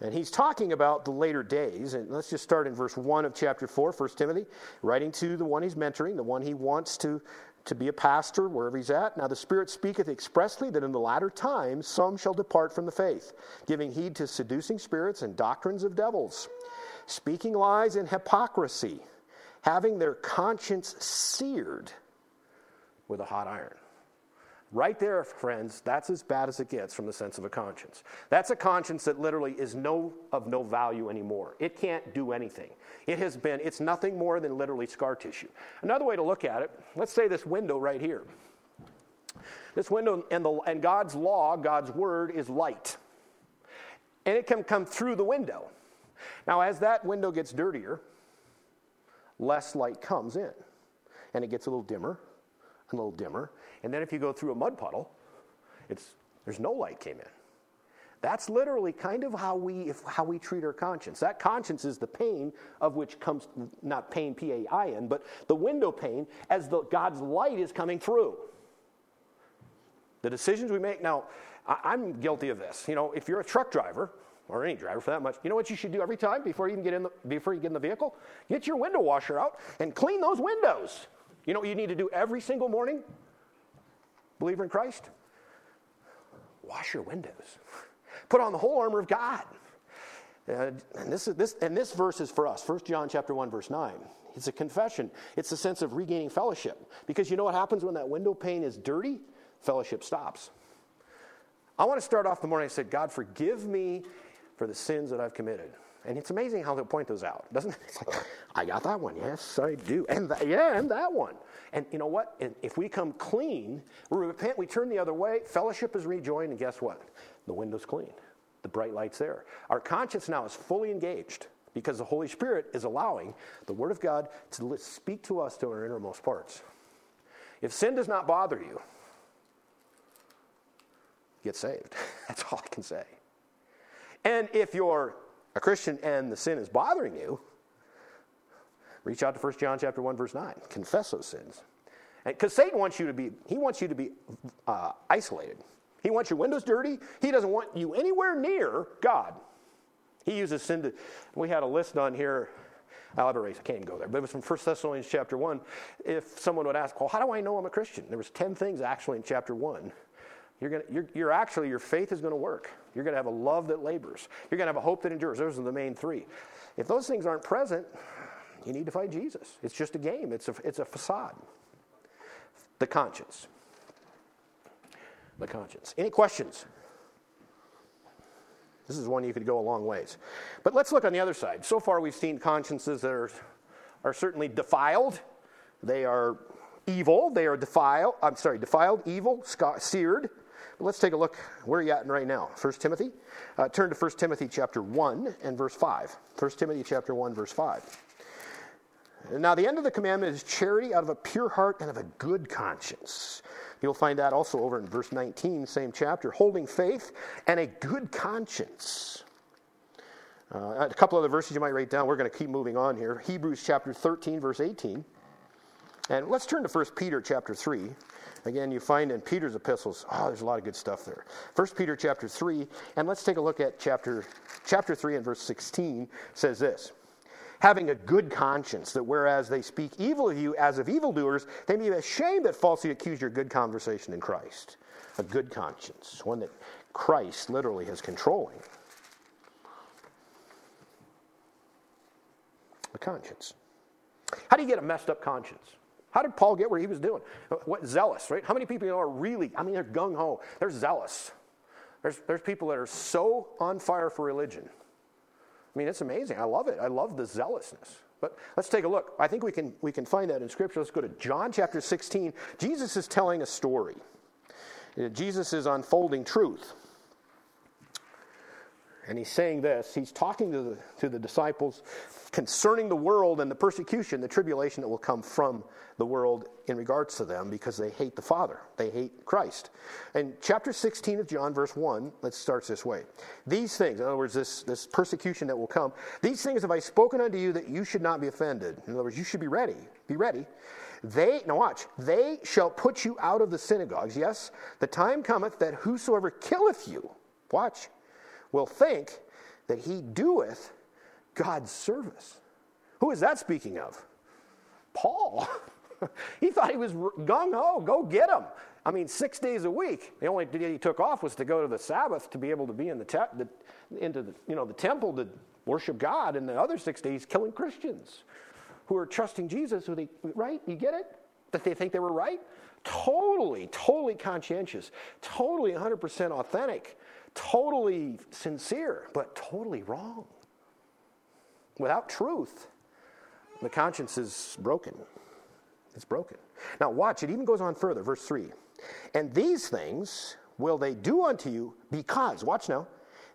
And he's talking about the later days. And let's just start in verse 1 of chapter 4, 1 Timothy, writing to the one he's mentoring, the one he wants to to be a pastor wherever he's at. Now the Spirit speaketh expressly that in the latter times some shall depart from the faith, giving heed to seducing spirits and doctrines of devils, speaking lies and hypocrisy, having their conscience seared with a hot iron. Right there, friends, that's as bad as it gets from the sense of a conscience. That's a conscience that literally is no of no value anymore. It can't do anything. It has been, it's nothing more than literally scar tissue. Another way to look at it, let's say this window right here. This window and, the, and God's law, God's word, is light. And it can come through the window. Now, as that window gets dirtier, less light comes in. And it gets a little dimmer, and a little dimmer. And then if you go through a mud puddle, it's, there's no light came in. That's literally kind of how we, how we treat our conscience. That conscience is the pain of which comes, not pain, P A I N, but the window pane as the, God's light is coming through. The decisions we make, now, I, am guilty of this. You know, if you're a truck driver, or any driver for that much, you know what you should do every time before you even get in the, before you get in the vehicle? Get your window washer out and clean those windows. You know what you need to do every single morning? Believer in Christ? Wash your windows. Put on the whole armor of God. And this, is, this, and this verse is for us. 1 john chapter 1 verse 9 it's a confession. It's a sense of regaining fellowship. Because you know what happens when that window pane is dirty? Fellowship stops. I want to start off the morning. I said god forgive me for the sins that i've committed and it's amazing how they'll point those out doesn't it it's like i got that one yes i do and that, yeah and that one and you know what and if we come clean we repent we turn the other way fellowship is rejoined and guess what the window's clean the bright light's there. Our conscience now is fully engaged because the Holy Spirit is allowing the Word of God to speak to us to our innermost parts. If sin does not bother you, get saved. That's all I can say. And if you're a Christian and the sin is bothering you, reach out to 1 John chapter 1 verse 9. Confess those sins. Because Satan wants you to be, he wants you to be uh, isolated. He wants your windows dirty. He doesn't want you anywhere near God. He uses sin to. We had a list on here. I'll erase. I can't even go there. But it was from 1 Thessalonians chapter 1. If someone would ask, well, how do I know I'm a Christian? There was 10 things actually in chapter 1. You're, gonna, you're, you're actually, your faith is going to work. You're going to have a love that labors. You're going to have a hope that endures. Those are the main three. If those things aren't present, you need to fight Jesus. It's just a game, it's a, it's a facade. The conscience the conscience. Any questions? This is one you could go a long ways. But let's look on the other side. So far, we've seen consciences that are, are certainly defiled. They are evil. They are defiled. I'm sorry, defiled, evil, seared. Let's take a look where you're at right now. 1 Timothy. Uh, turn to 1 Timothy chapter 1 and verse 5. 1 Timothy chapter 1, verse 5. Now, the end of the commandment is charity out of a pure heart and of a good conscience. You'll find that also over in verse 19, same chapter. Holding faith and a good conscience. Uh, a couple other verses you might write down. We're going to keep moving on here. Hebrews chapter 13, verse 18. And let's turn to 1 Peter chapter 3. Again, you find in Peter's epistles, oh, there's a lot of good stuff there. 1 Peter chapter 3, and let's take a look at chapter, chapter 3 and verse 16 says this having a good conscience, that whereas they speak evil of you as of evildoers, they may be ashamed that falsely accuse your good conversation in Christ. A good conscience, one that Christ literally is controlling. A conscience. How do you get a messed up conscience? How did Paul get where he was doing? What zealous, right? How many people you know are really, I mean, they're gung ho, they're zealous. There's, there's people that are so on fire for religion I mean, it's amazing. I love it. I love the zealousness. But let's take a look. I think we can, we can find that in Scripture. Let's go to John chapter 16. Jesus is telling a story, Jesus is unfolding truth. And he's saying this. He's talking to the, to the disciples concerning the world and the persecution, the tribulation that will come from the world in regards to them because they hate the Father. They hate Christ. And chapter 16 of John, verse 1, let's start this way. These things, in other words, this, this persecution that will come, these things have I spoken unto you that you should not be offended. In other words, you should be ready. Be ready. They, now watch, they shall put you out of the synagogues. Yes, the time cometh that whosoever killeth you, watch, will think that he doeth God's service. Who is that speaking of? Paul. he thought he was gung ho, go get him. I mean, six days a week. The only day he took off was to go to the Sabbath to be able to be in the, te- the into the you know the temple to worship God. And the other six days, killing Christians who are trusting Jesus. Who they right? You get it? That they think they were right. Totally, totally conscientious, totally 100% authentic, totally sincere, but totally wrong. Without truth, the conscience is broken. It's broken. Now, watch, it even goes on further, verse 3. And these things will they do unto you because, watch now,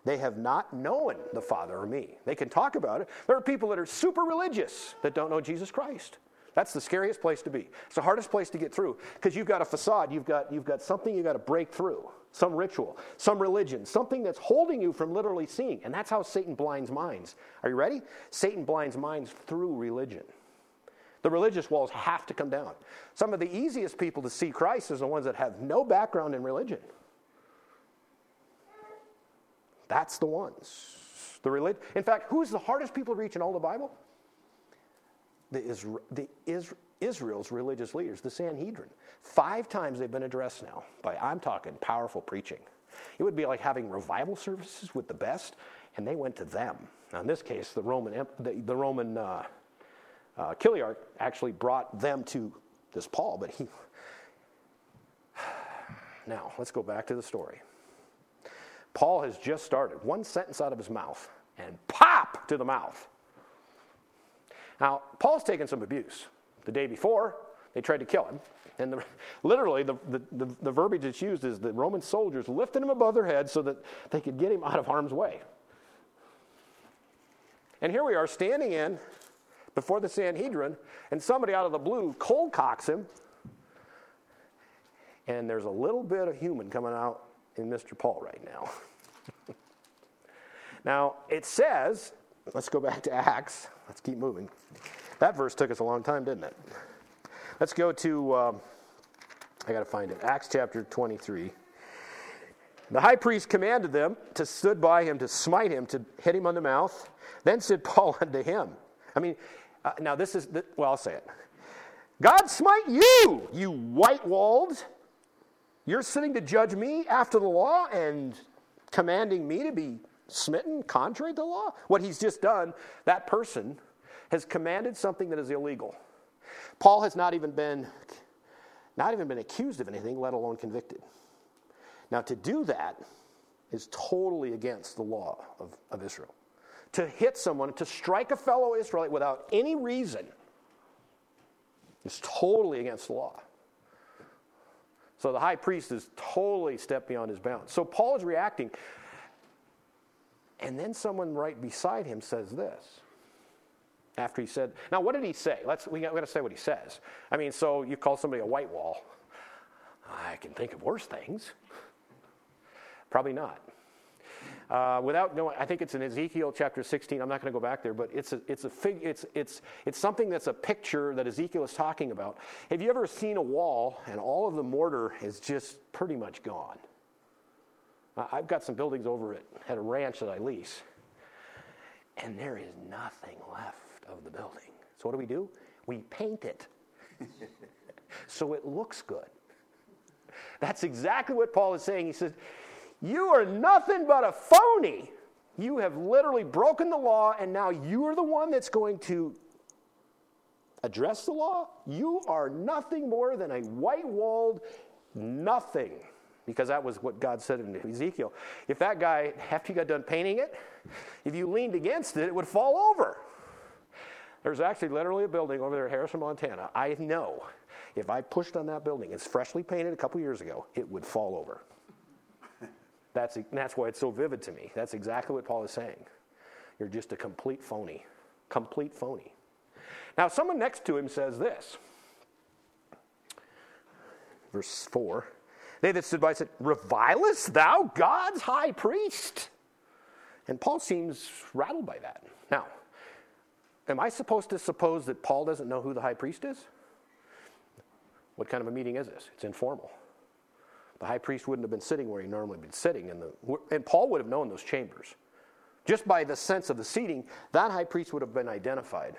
they have not known the Father or me. They can talk about it. There are people that are super religious that don't know Jesus Christ. That's the scariest place to be. It's the hardest place to get through because you've got a facade, you've got, you've got something you've got to break through some ritual, some religion, something that's holding you from literally seeing. And that's how Satan blinds minds. Are you ready? Satan blinds minds through religion. The religious walls have to come down. Some of the easiest people to see Christ is the ones that have no background in religion. That's the ones. The relig- in fact, who's the hardest people to reach in all the Bible? The, Isra- the Is- Israel's religious leaders, the Sanhedrin. Five times they've been addressed now by, I'm talking, powerful preaching. It would be like having revival services with the best, and they went to them. Now, in this case, the Roman, the, the Roman uh, uh, Chiliarch actually brought them to this Paul, but he. Now, let's go back to the story. Paul has just started, one sentence out of his mouth, and pop to the mouth. Now, Paul's taken some abuse. The day before, they tried to kill him. And the, literally, the, the, the, the verbiage that's used is the Roman soldiers lifted him above their heads so that they could get him out of harm's way. And here we are standing in before the Sanhedrin, and somebody out of the blue cold cocks him. And there's a little bit of human coming out in Mr. Paul right now. now, it says, let's go back to Acts. Let's keep moving. That verse took us a long time, didn't it? Let's go to, um, I got to find it, Acts chapter 23. The high priest commanded them to stood by him to smite him, to hit him on the mouth. Then said Paul unto him. I mean, uh, now this is, well, I'll say it. God smite you, you white walled. You're sitting to judge me after the law and commanding me to be smitten contrary to the law? What he's just done, that person has commanded something that is illegal. Paul has not even been not even been accused of anything, let alone convicted. Now, to do that is totally against the law of, of Israel. To hit someone, to strike a fellow Israelite without any reason is totally against the law. So the high priest has totally stepped beyond his bounds. So Paul is reacting. And then someone right beside him says this. After he said, now what did he say? Let's we got, we got to say what he says. I mean, so you call somebody a white wall. I can think of worse things. Probably not. Uh, without knowing, I think it's in Ezekiel chapter 16. I'm not going to go back there, but it's a, it's a fig, it's, it's, it's something that's a picture that Ezekiel is talking about. Have you ever seen a wall and all of the mortar is just pretty much gone? I've got some buildings over at, at a ranch that I lease, and there is nothing left of the building. So, what do we do? We paint it so it looks good. That's exactly what Paul is saying. He says, You are nothing but a phony. You have literally broken the law, and now you are the one that's going to address the law. You are nothing more than a white walled nothing because that was what God said in Ezekiel. If that guy, after you got done painting it, if you leaned against it, it would fall over. There's actually literally a building over there Harrison, Montana. I know if I pushed on that building, it's freshly painted a couple years ago, it would fall over. That's, that's why it's so vivid to me. That's exactly what Paul is saying. You're just a complete phony. Complete phony. Now, someone next to him says this. Verse 4 they that stood by said, Revilest thou God's high priest? And Paul seems rattled by that. Now, am I supposed to suppose that Paul doesn't know who the high priest is? What kind of a meeting is this? It's informal. The high priest wouldn't have been sitting where he normally been sitting, in the, and Paul would have known those chambers. Just by the sense of the seating, that high priest would have been identified.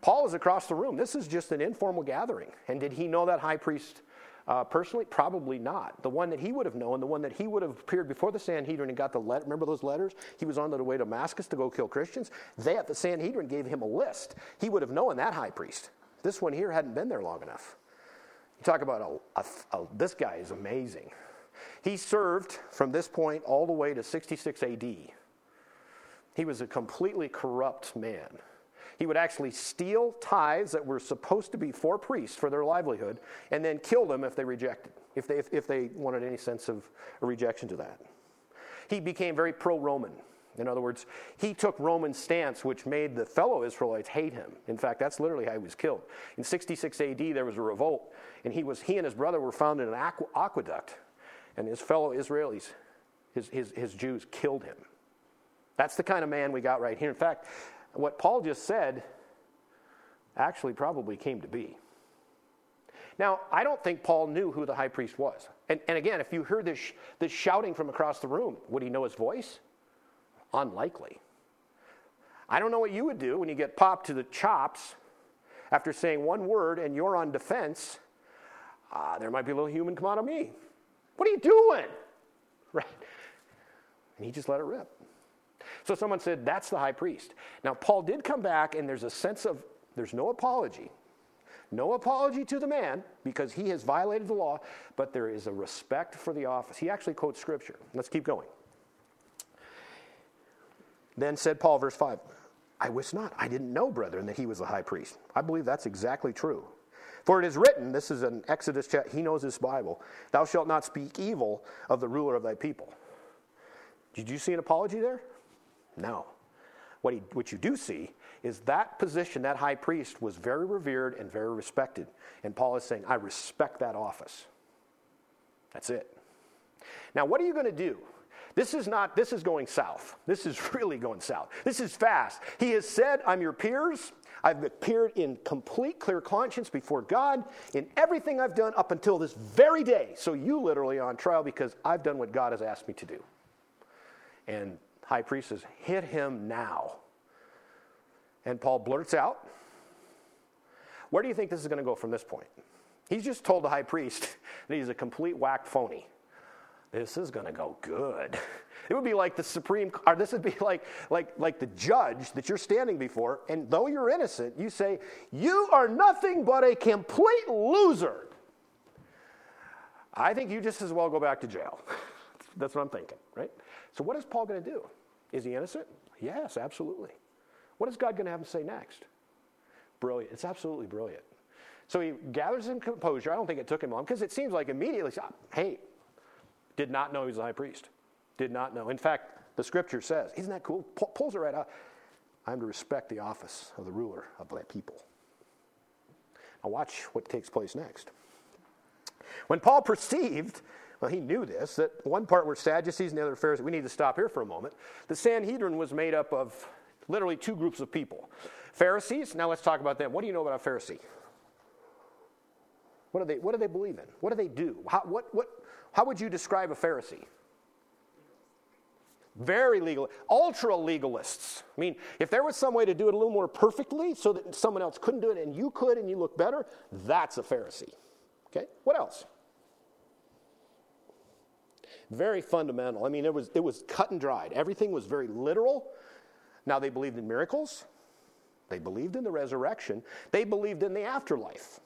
Paul is across the room. This is just an informal gathering. And did he know that high priest uh, personally, probably not. The one that he would have known, the one that he would have appeared before the Sanhedrin and got the letter. Remember those letters? He was on the way to Damascus to go kill Christians. They at the Sanhedrin gave him a list. He would have known that high priest. This one here hadn't been there long enough. You talk about a, a, a, this guy is amazing. He served from this point all the way to 66 AD. He was a completely corrupt man. He would actually steal tithes that were supposed to be for priests for their livelihood and then kill them if they rejected, if they, if, if they wanted any sense of a rejection to that. He became very pro Roman. In other words, he took Roman stance, which made the fellow Israelites hate him. In fact, that's literally how he was killed. In 66 AD, there was a revolt, and he, was, he and his brother were found in an aqu- aqueduct, and his fellow Israelis, his, his, his Jews, killed him. That's the kind of man we got right here. In fact, what Paul just said actually probably came to be. Now, I don't think Paul knew who the high priest was. And, and again, if you heard this, this shouting from across the room, would he know his voice? Unlikely. I don't know what you would do when you get popped to the chops after saying one word and you're on defense, uh, there might be a little human come out of me. What are you doing? Right? And he just let it rip. So someone said, that's the high priest. Now, Paul did come back, and there's a sense of, there's no apology. No apology to the man because he has violated the law, but there is a respect for the office. He actually quotes scripture. Let's keep going. Then said Paul, verse 5, I wist not, I didn't know, brethren, that he was the high priest. I believe that's exactly true. For it is written, this is an Exodus, he knows this Bible, thou shalt not speak evil of the ruler of thy people. Did you see an apology there? No. What, he, what you do see is that position, that high priest, was very revered and very respected. And Paul is saying, I respect that office. That's it. Now, what are you going to do? This is not, this is going south. This is really going south. This is fast. He has said, I'm your peers. I've appeared in complete clear conscience before God in everything I've done up until this very day. So you literally on trial because I've done what God has asked me to do. And high priest says, Hit him now. And Paul blurts out, Where do you think this is going to go from this point? He's just told the high priest that he's a complete whack phony. This is going to go good. It would be like the supreme, or this would be like, like, like the judge that you're standing before, and though you're innocent, you say, You are nothing but a complete loser. I think you just as well go back to jail. That's what I'm thinking, right? So, what is Paul going to do? Is he innocent? Yes, absolutely. What is God going to have him say next? Brilliant. It's absolutely brilliant. So he gathers in composure. I don't think it took him long because it seems like immediately, ah, hey, did not know he was a high priest. Did not know. In fact, the scripture says, isn't that cool? Pulls it right out. I'm to respect the office of the ruler of my people. Now, watch what takes place next. When Paul perceived well, he knew this, that one part were Sadducees and the other Pharisees. We need to stop here for a moment. The Sanhedrin was made up of literally two groups of people. Pharisees, now let's talk about them. What do you know about a Pharisee? What do they, what do they believe in? What do they do? How, what, what, how would you describe a Pharisee? Very legal, ultra legalists. I mean, if there was some way to do it a little more perfectly so that someone else couldn't do it and you could and you look better, that's a Pharisee. Okay, what else? Very fundamental. I mean, it was, it was cut and dried. Everything was very literal. Now, they believed in miracles, they believed in the resurrection, they believed in the afterlife.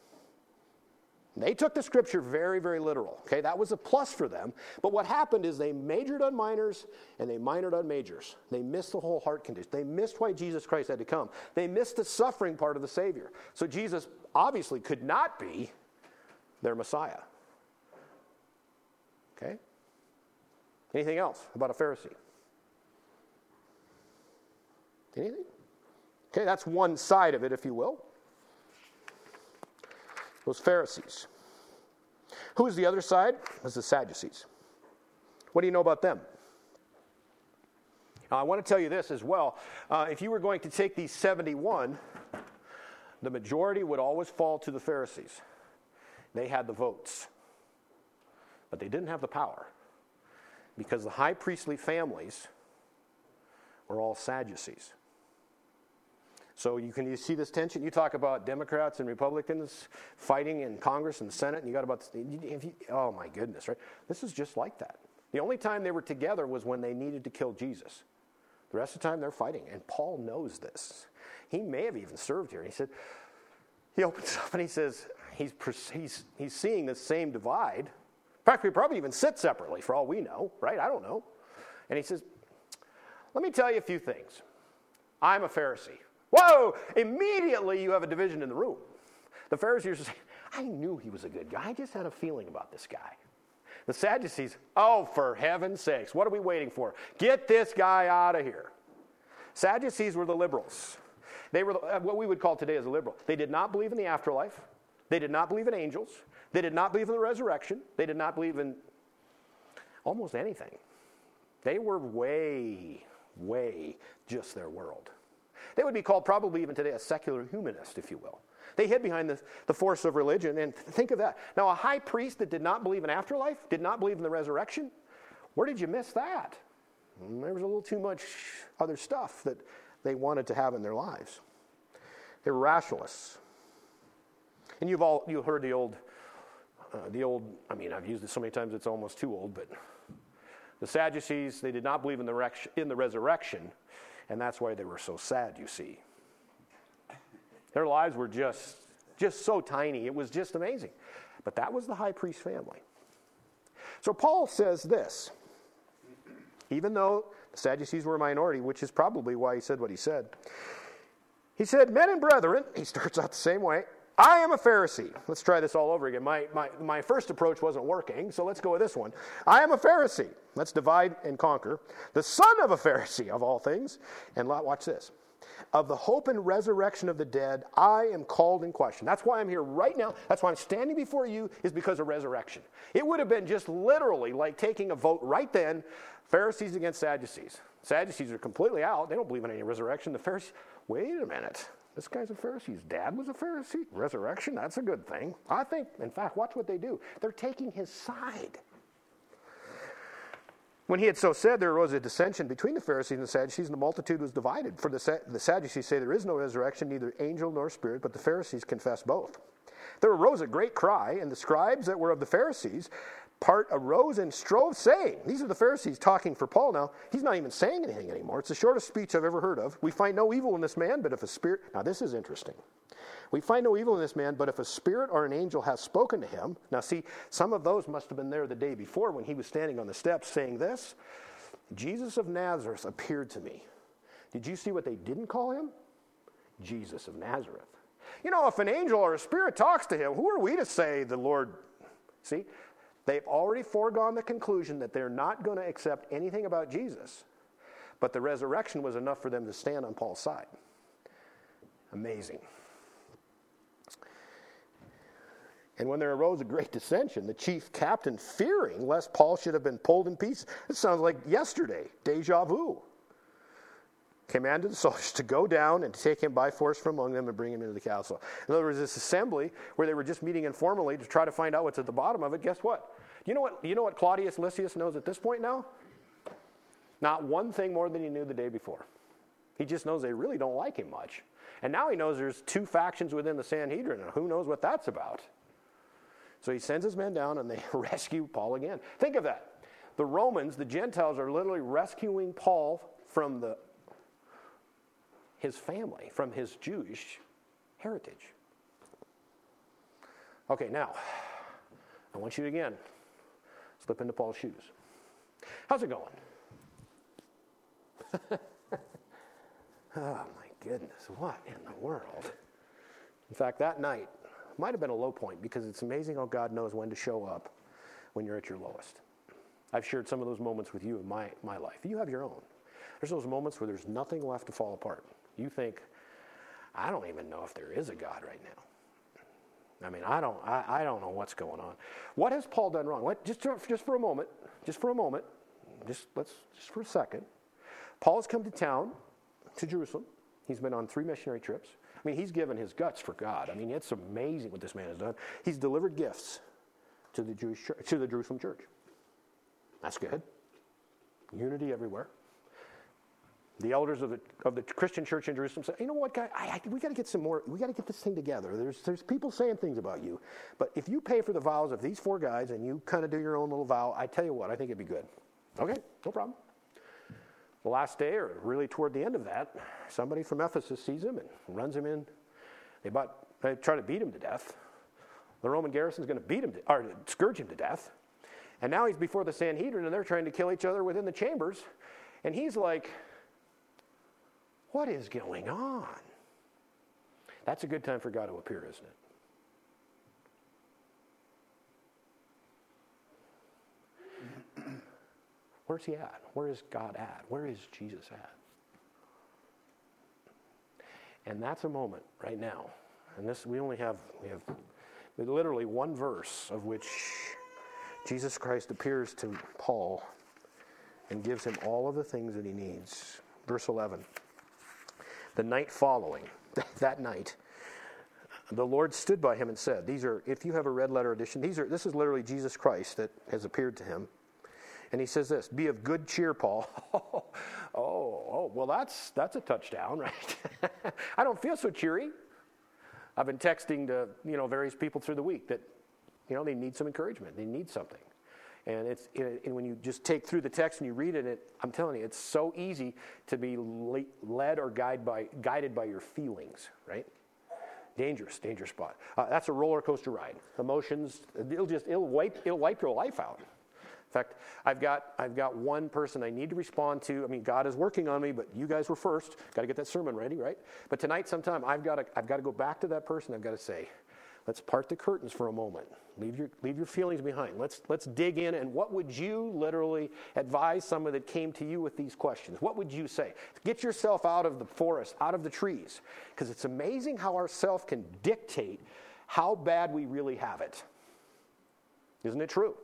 They took the scripture very, very literal. Okay, that was a plus for them. But what happened is they majored on minors and they minored on majors. They missed the whole heart condition. They missed why Jesus Christ had to come. They missed the suffering part of the Savior. So Jesus obviously could not be their Messiah. Okay? Anything else about a Pharisee? Anything? Okay, that's one side of it, if you will. Those Pharisees. Who is the other side? Is the Sadducees. What do you know about them? Now, I want to tell you this as well. Uh, if you were going to take these 71, the majority would always fall to the Pharisees. They had the votes, but they didn't have the power because the high priestly families were all Sadducees. So you can you see this tension. You talk about Democrats and Republicans fighting in Congress and the Senate, and you got about you, oh my goodness, right? This is just like that. The only time they were together was when they needed to kill Jesus. The rest of the time they're fighting, and Paul knows this. He may have even served here. He said, he opens up and he says, he's, he's, he's seeing the same divide in fact, we probably even sit separately for all we know, right? I don't know. And he says, Let me tell you a few things. I'm a Pharisee. Whoa! Immediately you have a division in the room. The Pharisees say, I knew he was a good guy. I just had a feeling about this guy. The Sadducees, oh, for heaven's sakes, what are we waiting for? Get this guy out of here. Sadducees were the liberals. They were uh, what we would call today as a liberal. They did not believe in the afterlife. They did not believe in angels. They did not believe in the resurrection. They did not believe in almost anything. They were way, way just their world. They would be called probably even today a secular humanist, if you will. They hid behind the, the force of religion. And think of that. Now, a high priest that did not believe in afterlife, did not believe in the resurrection, where did you miss that? Mm, there was a little too much other stuff that they wanted to have in their lives. They were rationalists. And you've all you heard the old, uh, the old. I mean, I've used it so many times it's almost too old. But the Sadducees they did not believe in the, in the resurrection, and that's why they were so sad. You see, their lives were just just so tiny. It was just amazing. But that was the high priest family. So Paul says this. Even though the Sadducees were a minority, which is probably why he said what he said. He said, Men and brethren, he starts out the same way. I am a Pharisee. Let's try this all over again. My, my, my first approach wasn't working, so let's go with this one. I am a Pharisee. Let's divide and conquer. The son of a Pharisee, of all things. And watch this. Of the hope and resurrection of the dead, I am called in question. That's why I'm here right now. That's why I'm standing before you, is because of resurrection. It would have been just literally like taking a vote right then Pharisees against Sadducees. Sadducees are completely out. They don't believe in any resurrection. The Pharisees, wait a minute. This guy's a Pharisee. His dad was a Pharisee. Resurrection, that's a good thing. I think, in fact, watch what they do. They're taking his side. When he had so said, there arose a dissension between the Pharisees and the Sadducees, and the multitude was divided. For the, the Sadducees say there is no resurrection, neither angel nor spirit, but the Pharisees confess both. There arose a great cry, and the scribes that were of the Pharisees part arose and strove, saying, These are the Pharisees talking for Paul now. He's not even saying anything anymore. It's the shortest speech I've ever heard of. We find no evil in this man, but if a spirit. Now, this is interesting. We find no evil in this man, but if a spirit or an angel has spoken to him. Now, see, some of those must have been there the day before when he was standing on the steps saying this Jesus of Nazareth appeared to me. Did you see what they didn't call him? Jesus of Nazareth. You know, if an angel or a spirit talks to him, who are we to say the Lord? See, They've already foregone the conclusion that they're not going to accept anything about Jesus. But the resurrection was enough for them to stand on Paul's side. Amazing. And when there arose a great dissension, the chief captain, fearing lest Paul should have been pulled in pieces, it sounds like yesterday, deja vu, commanded the soldiers to go down and take him by force from among them and bring him into the castle. In other words, this assembly, where they were just meeting informally to try to find out what's at the bottom of it, guess what? You know what, you know what Claudius Lysias knows at this point now? Not one thing more than he knew the day before. He just knows they really don't like him much. And now he knows there's two factions within the Sanhedrin, and who knows what that's about. So he sends his men down and they rescue Paul again. Think of that. The Romans, the Gentiles, are literally rescuing Paul from the, his family, from his Jewish heritage. Okay, now, I want you to again slip into Paul's shoes. How's it going? oh my goodness, what in the world? In fact, that night might have been a low point because it's amazing how God knows when to show up when you're at your lowest. I've shared some of those moments with you in my, my life. You have your own. There's those moments where there's nothing left to fall apart. You think, I don't even know if there is a God right now. I mean, I don't, I, I don't know what's going on. What has Paul done wrong? What, just, just for a moment, just for a moment, just let's, just for a second. Paul has come to town, to Jerusalem. He's been on three missionary trips. I mean, he's given his guts for God. I mean, it's amazing what this man has done. He's delivered gifts to the Jewish church, to the Jerusalem church. That's good. Unity everywhere the elders of the, of the Christian church in Jerusalem said, you know what, guy, I, I, we got to get some more, we got to get this thing together. There's, there's people saying things about you. But if you pay for the vows of these four guys and you kind of do your own little vow, I tell you what, I think it'd be good. Okay, no problem. The last day, or really toward the end of that, somebody from Ephesus sees him and runs him in. They, bought, they try to beat him to death. The Roman garrison is going to beat him, to, or scourge him to death. And now he's before the Sanhedrin and they're trying to kill each other within the chambers. And he's like, what is going on? That's a good time for God to appear, isn't it? Where's he at? Where is God at? Where is Jesus at? And that's a moment right now. And this we only have we have literally one verse of which Jesus Christ appears to Paul and gives him all of the things that he needs. Verse 11. The night following, that night, the Lord stood by him and said, These are, if you have a red letter edition, these are, this is literally Jesus Christ that has appeared to him. And he says this, be of good cheer, Paul. oh, oh, well, that's, that's a touchdown, right? I don't feel so cheery. I've been texting to you know various people through the week that you know they need some encouragement, they need something. And it's and when you just take through the text and you read it, it I'm telling you, it's so easy to be led or guided by guided by your feelings, right? Dangerous, dangerous spot. Uh, that's a roller coaster ride. Emotions, it'll just it'll wipe it'll wipe your life out. In fact, I've got I've got one person I need to respond to. I mean, God is working on me, but you guys were first. Got to get that sermon ready, right? But tonight, sometime, I've got to I've got to go back to that person. I've got to say, let's part the curtains for a moment. Leave your leave your feelings behind. Let's let's dig in. And what would you literally advise someone that came to you with these questions? What would you say? Get yourself out of the forest, out of the trees, because it's amazing how our self can dictate how bad we really have it. Isn't it true?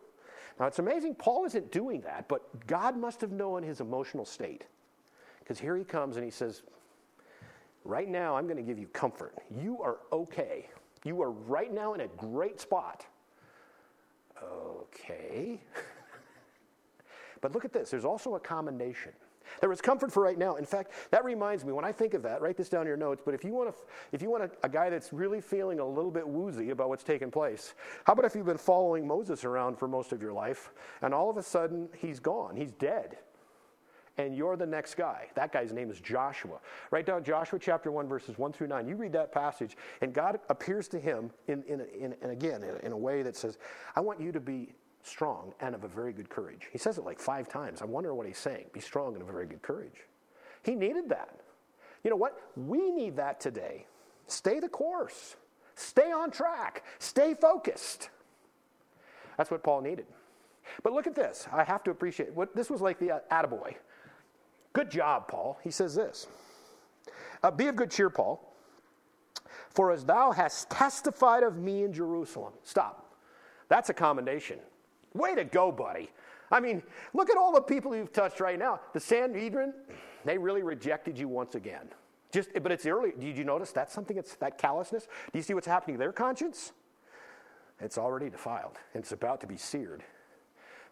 Now, it's amazing Paul isn't doing that, but God must have known his emotional state. Because here he comes and he says, Right now, I'm going to give you comfort. You are okay. You are right now in a great spot. Okay. but look at this there's also a commendation. There is comfort for right now. In fact, that reminds me, when I think of that, write this down in your notes, but if you want, a, if you want a, a guy that's really feeling a little bit woozy about what's taking place, how about if you've been following Moses around for most of your life, and all of a sudden he's gone, he's dead, and you're the next guy. That guy's name is Joshua. Write down Joshua chapter 1, verses 1 through 9. You read that passage, and God appears to him, in, in, in, in again, in, in a way that says, I want you to be strong and of a very good courage. He says it like five times. I wonder what he's saying. Be strong and of a very good courage. He needed that. You know what? We need that today. Stay the course, stay on track, stay focused. That's what Paul needed. But look at this. I have to appreciate what this was like the attaboy. Good job, Paul. He says this uh, Be of good cheer, Paul, for as thou hast testified of me in Jerusalem. Stop. That's a commendation. Way to go, buddy. I mean, look at all the people you've touched right now. The Sanhedrin, they really rejected you once again. Just, but it's early. Did you notice that's something? It's that callousness. Do you see what's happening to their conscience? It's already defiled. It's about to be seared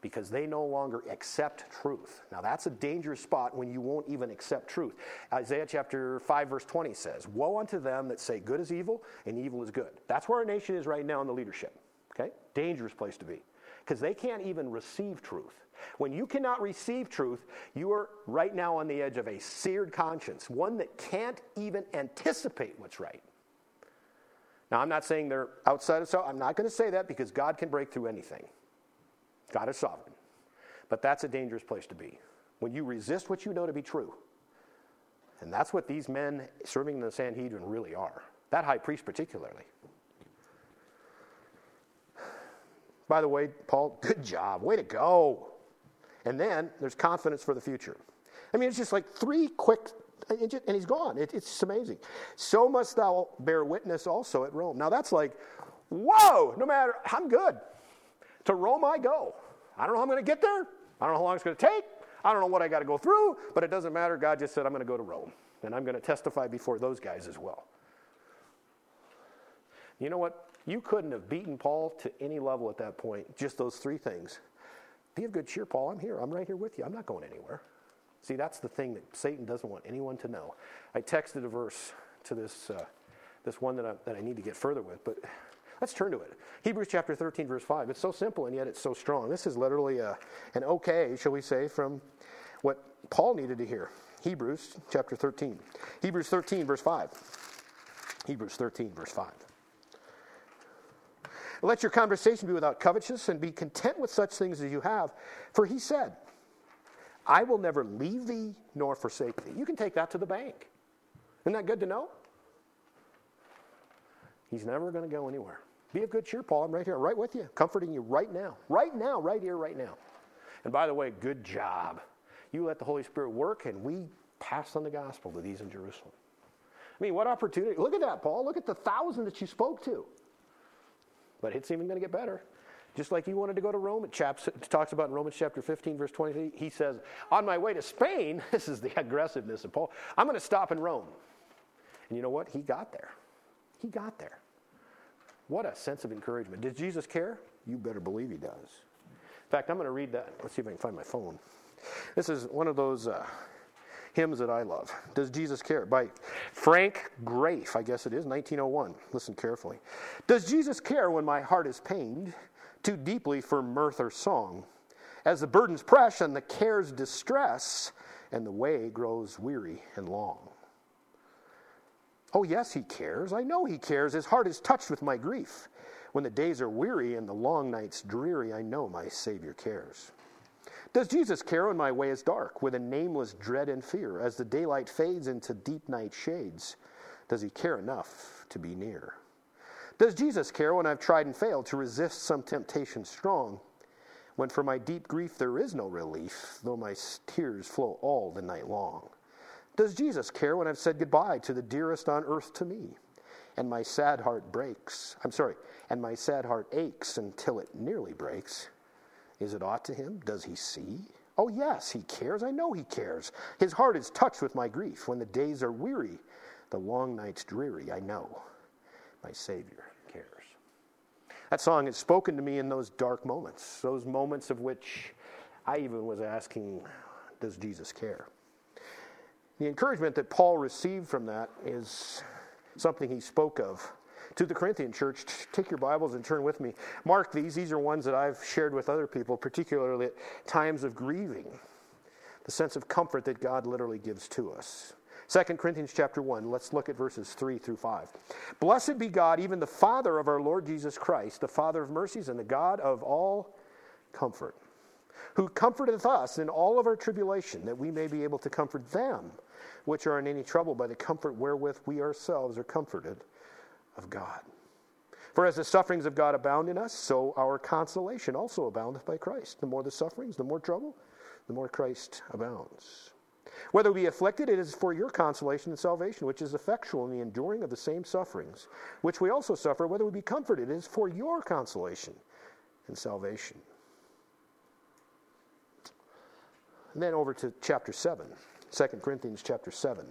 because they no longer accept truth. Now, that's a dangerous spot when you won't even accept truth. Isaiah chapter 5, verse 20 says, Woe unto them that say good is evil and evil is good. That's where our nation is right now in the leadership. Okay? Dangerous place to be because they can't even receive truth. When you cannot receive truth, you are right now on the edge of a seared conscience, one that can't even anticipate what's right. Now, I'm not saying they're outside of so. I'm not going to say that because God can break through anything. God is sovereign. But that's a dangerous place to be. When you resist what you know to be true. And that's what these men serving in the Sanhedrin really are. That high priest, particularly. By the way, Paul, good job. Way to go. And then there's confidence for the future. I mean, it's just like three quick, and he's gone. It, it's amazing. So must thou bear witness also at Rome. Now that's like, whoa, no matter, I'm good. To Rome I go. I don't know how I'm going to get there. I don't know how long it's going to take. I don't know what I got to go through, but it doesn't matter. God just said, I'm going to go to Rome, and I'm going to testify before those guys as well. You know what? You couldn't have beaten Paul to any level at that point, just those three things. Be of good cheer, Paul. I'm here. I'm right here with you. I'm not going anywhere. See, that's the thing that Satan doesn't want anyone to know. I texted a verse to this, uh, this one that I, that I need to get further with, but Let's turn to it. Hebrews chapter 13, verse 5. It's so simple and yet it's so strong. This is literally a, an okay, shall we say, from what Paul needed to hear. Hebrews chapter 13. Hebrews 13, verse 5. Hebrews 13, verse 5. Let your conversation be without covetousness and be content with such things as you have. For he said, I will never leave thee nor forsake thee. You can take that to the bank. Isn't that good to know? He's never going to go anywhere. Be of good cheer, Paul. I'm right here, right with you, comforting you right now. Right now, right here, right now. And by the way, good job. You let the Holy Spirit work, and we pass on the gospel to these in Jerusalem. I mean, what opportunity. Look at that, Paul. Look at the thousand that you spoke to. But it's even going to get better. Just like you wanted to go to Rome, it, chaps, it talks about in Romans chapter 15, verse 23. He says, On my way to Spain, this is the aggressiveness of Paul, I'm going to stop in Rome. And you know what? He got there. He got there. What a sense of encouragement. Does Jesus care? You better believe he does. In fact, I'm going to read that. Let's see if I can find my phone. This is one of those, uh, hymns that I love. Does Jesus care? By Frank Graeff, I guess it is, 1901. Listen carefully. Does Jesus care when my heart is pained too deeply for mirth or song? As the burdens press and the cares distress, and the way grows weary and long. Oh, yes, he cares. I know he cares. His heart is touched with my grief. When the days are weary and the long nights dreary, I know my Savior cares. Does Jesus care when my way is dark, with a nameless dread and fear, as the daylight fades into deep night shades? Does he care enough to be near? Does Jesus care when I've tried and failed to resist some temptation strong? When for my deep grief there is no relief, though my tears flow all the night long? Does Jesus care when I've said goodbye to the dearest on earth to me? And my sad heart breaks. I'm sorry, and my sad heart aches until it nearly breaks. Is it aught to him? Does he see? Oh, yes, he cares. I know he cares. His heart is touched with my grief. When the days are weary, the long nights dreary, I know my Savior cares. That song has spoken to me in those dark moments, those moments of which I even was asking, Does Jesus care? The encouragement that Paul received from that is something he spoke of to the Corinthian church. Take your Bibles and turn with me. Mark these. These are ones that I've shared with other people, particularly at times of grieving, the sense of comfort that God literally gives to us. 2 Corinthians chapter 1, let's look at verses 3 through 5. Blessed be God, even the Father of our Lord Jesus Christ, the Father of mercies and the God of all comfort, who comforteth us in all of our tribulation, that we may be able to comfort them which are in any trouble by the comfort wherewith we ourselves are comforted of God. For as the sufferings of God abound in us, so our consolation also aboundeth by Christ. The more the sufferings, the more trouble, the more Christ abounds. Whether we be afflicted, it is for your consolation and salvation, which is effectual in the enduring of the same sufferings, which we also suffer. Whether we be comforted, it is for your consolation and salvation. And then over to chapter 7. 2 Corinthians chapter 7.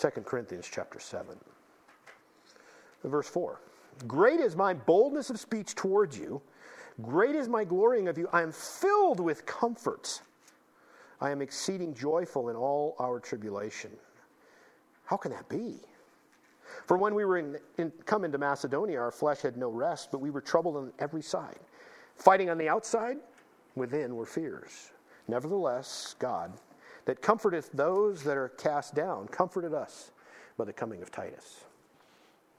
2 Corinthians chapter 7. Verse 4. Great is my boldness of speech towards you. Great is my glorying of you. I am filled with comfort. I am exceeding joyful in all our tribulation. How can that be? For when we were in, in, come into Macedonia, our flesh had no rest, but we were troubled on every side. Fighting on the outside, within were fears. Nevertheless, God, that comforteth those that are cast down, comforted us by the coming of Titus.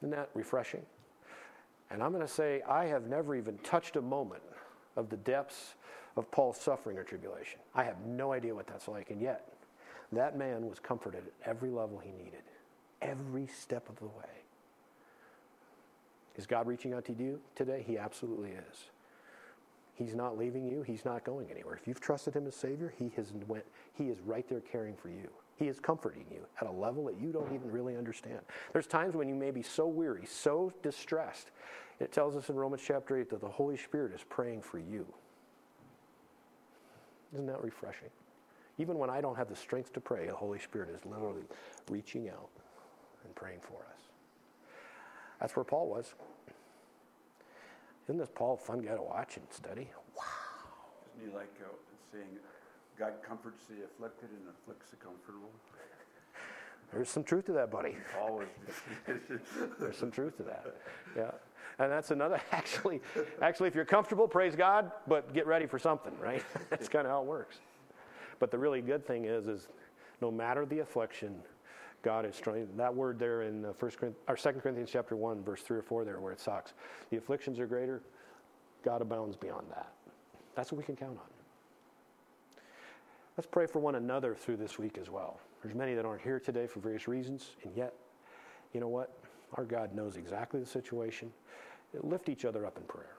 Isn't that refreshing? And I'm going to say, I have never even touched a moment of the depths of Paul's suffering or tribulation. I have no idea what that's like. And yet, that man was comforted at every level he needed, every step of the way. Is God reaching out to you today? He absolutely is. He's not leaving you. He's not going anywhere. If you've trusted him as Savior, he, has went, he is right there caring for you. He is comforting you at a level that you don't even really understand. There's times when you may be so weary, so distressed. It tells us in Romans chapter 8 that the Holy Spirit is praying for you. Isn't that refreshing? Even when I don't have the strength to pray, the Holy Spirit is literally reaching out and praying for us. That's where Paul was. Isn't this Paul a fun guy to watch and study? Wow. Isn't he like uh, saying, God comforts the afflicted and afflicts the comfortable? There's some truth to that, buddy. Always. There's some truth to that. Yeah. And that's another, actually, actually, if you're comfortable, praise God, but get ready for something, right? that's kind of how it works. But the really good thing is, is no matter the affliction, God is trying. That word there in uh, First Corinthians, or Second Corinthians chapter one, verse three or four, there where it sucks. The afflictions are greater. God abounds beyond that. That's what we can count on. Let's pray for one another through this week as well. There's many that aren't here today for various reasons, and yet, you know what? Our God knows exactly the situation. Lift each other up in prayer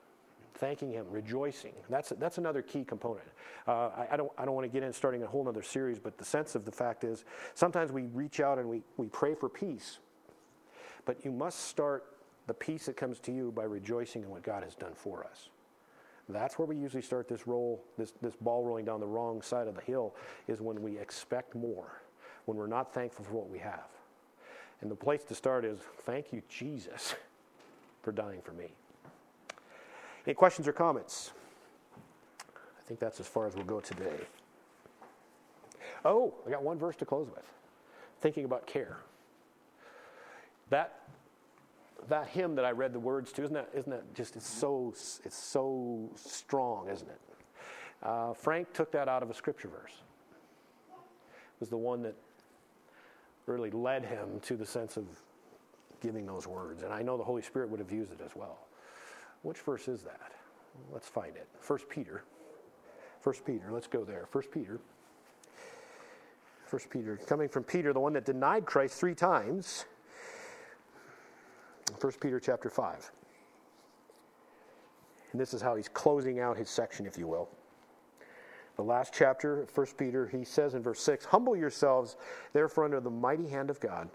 thanking Him, rejoicing. That's, that's another key component. Uh, I, I, don't, I don't want to get in starting a whole other series, but the sense of the fact is sometimes we reach out and we, we pray for peace, but you must start the peace that comes to you by rejoicing in what God has done for us. That's where we usually start this roll, this, this ball rolling down the wrong side of the hill, is when we expect more, when we're not thankful for what we have. And the place to start is thank you, Jesus, for dying for me. Any questions or comments? I think that's as far as we'll go today. Oh, I got one verse to close with. Thinking about care. That that hymn that I read the words to, isn't that, isn't that just, it's so, it's so strong, isn't it? Uh, Frank took that out of a scripture verse. It was the one that really led him to the sense of giving those words. And I know the Holy Spirit would have used it as well. Which verse is that? Let's find it. First Peter. First Peter, let's go there. First Peter. First Peter, coming from Peter, the one that denied Christ three times. 1 Peter chapter 5. And this is how he's closing out his section, if you will. The last chapter of 1 Peter, he says in verse 6 Humble yourselves, therefore, under the mighty hand of God,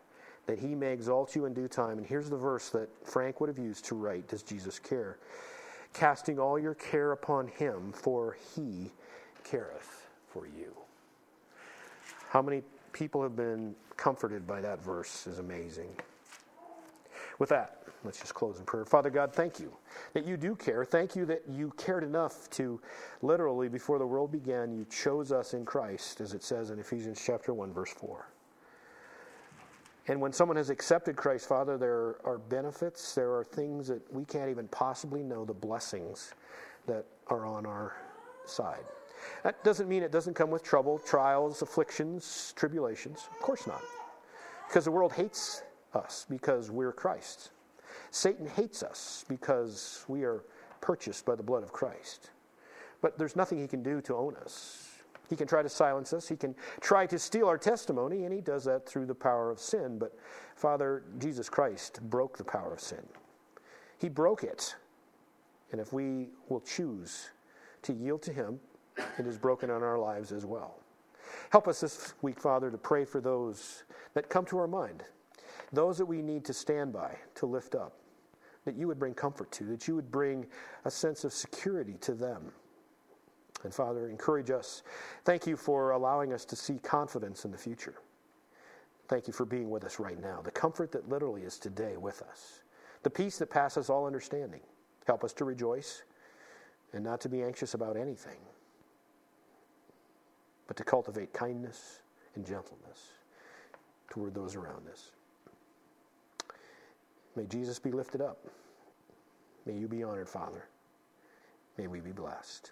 that he may exalt you in due time. And here's the verse that Frank would have used to write Does Jesus care? Casting all your care upon him, for he careth for you. How many people have been comforted by that verse is amazing. With that, let's just close in prayer. Father God, thank you that you do care. Thank you that you cared enough to literally, before the world began, you chose us in Christ, as it says in Ephesians chapter 1, verse 4. And when someone has accepted Christ, Father, there are benefits, there are things that we can't even possibly know, the blessings that are on our side. That doesn't mean it doesn't come with trouble, trials, afflictions, tribulations. Of course not. Because the world hates us because we're Christ. Satan hates us because we are purchased by the blood of Christ. But there's nothing he can do to own us. He can try to silence us. He can try to steal our testimony, and he does that through the power of sin. But Father, Jesus Christ broke the power of sin. He broke it. And if we will choose to yield to him, it is broken on our lives as well. Help us this week, Father, to pray for those that come to our mind those that we need to stand by, to lift up, that you would bring comfort to, that you would bring a sense of security to them. And Father, encourage us. Thank you for allowing us to see confidence in the future. Thank you for being with us right now. The comfort that literally is today with us. The peace that passes all understanding. Help us to rejoice and not to be anxious about anything, but to cultivate kindness and gentleness toward those around us. May Jesus be lifted up. May you be honored, Father. May we be blessed.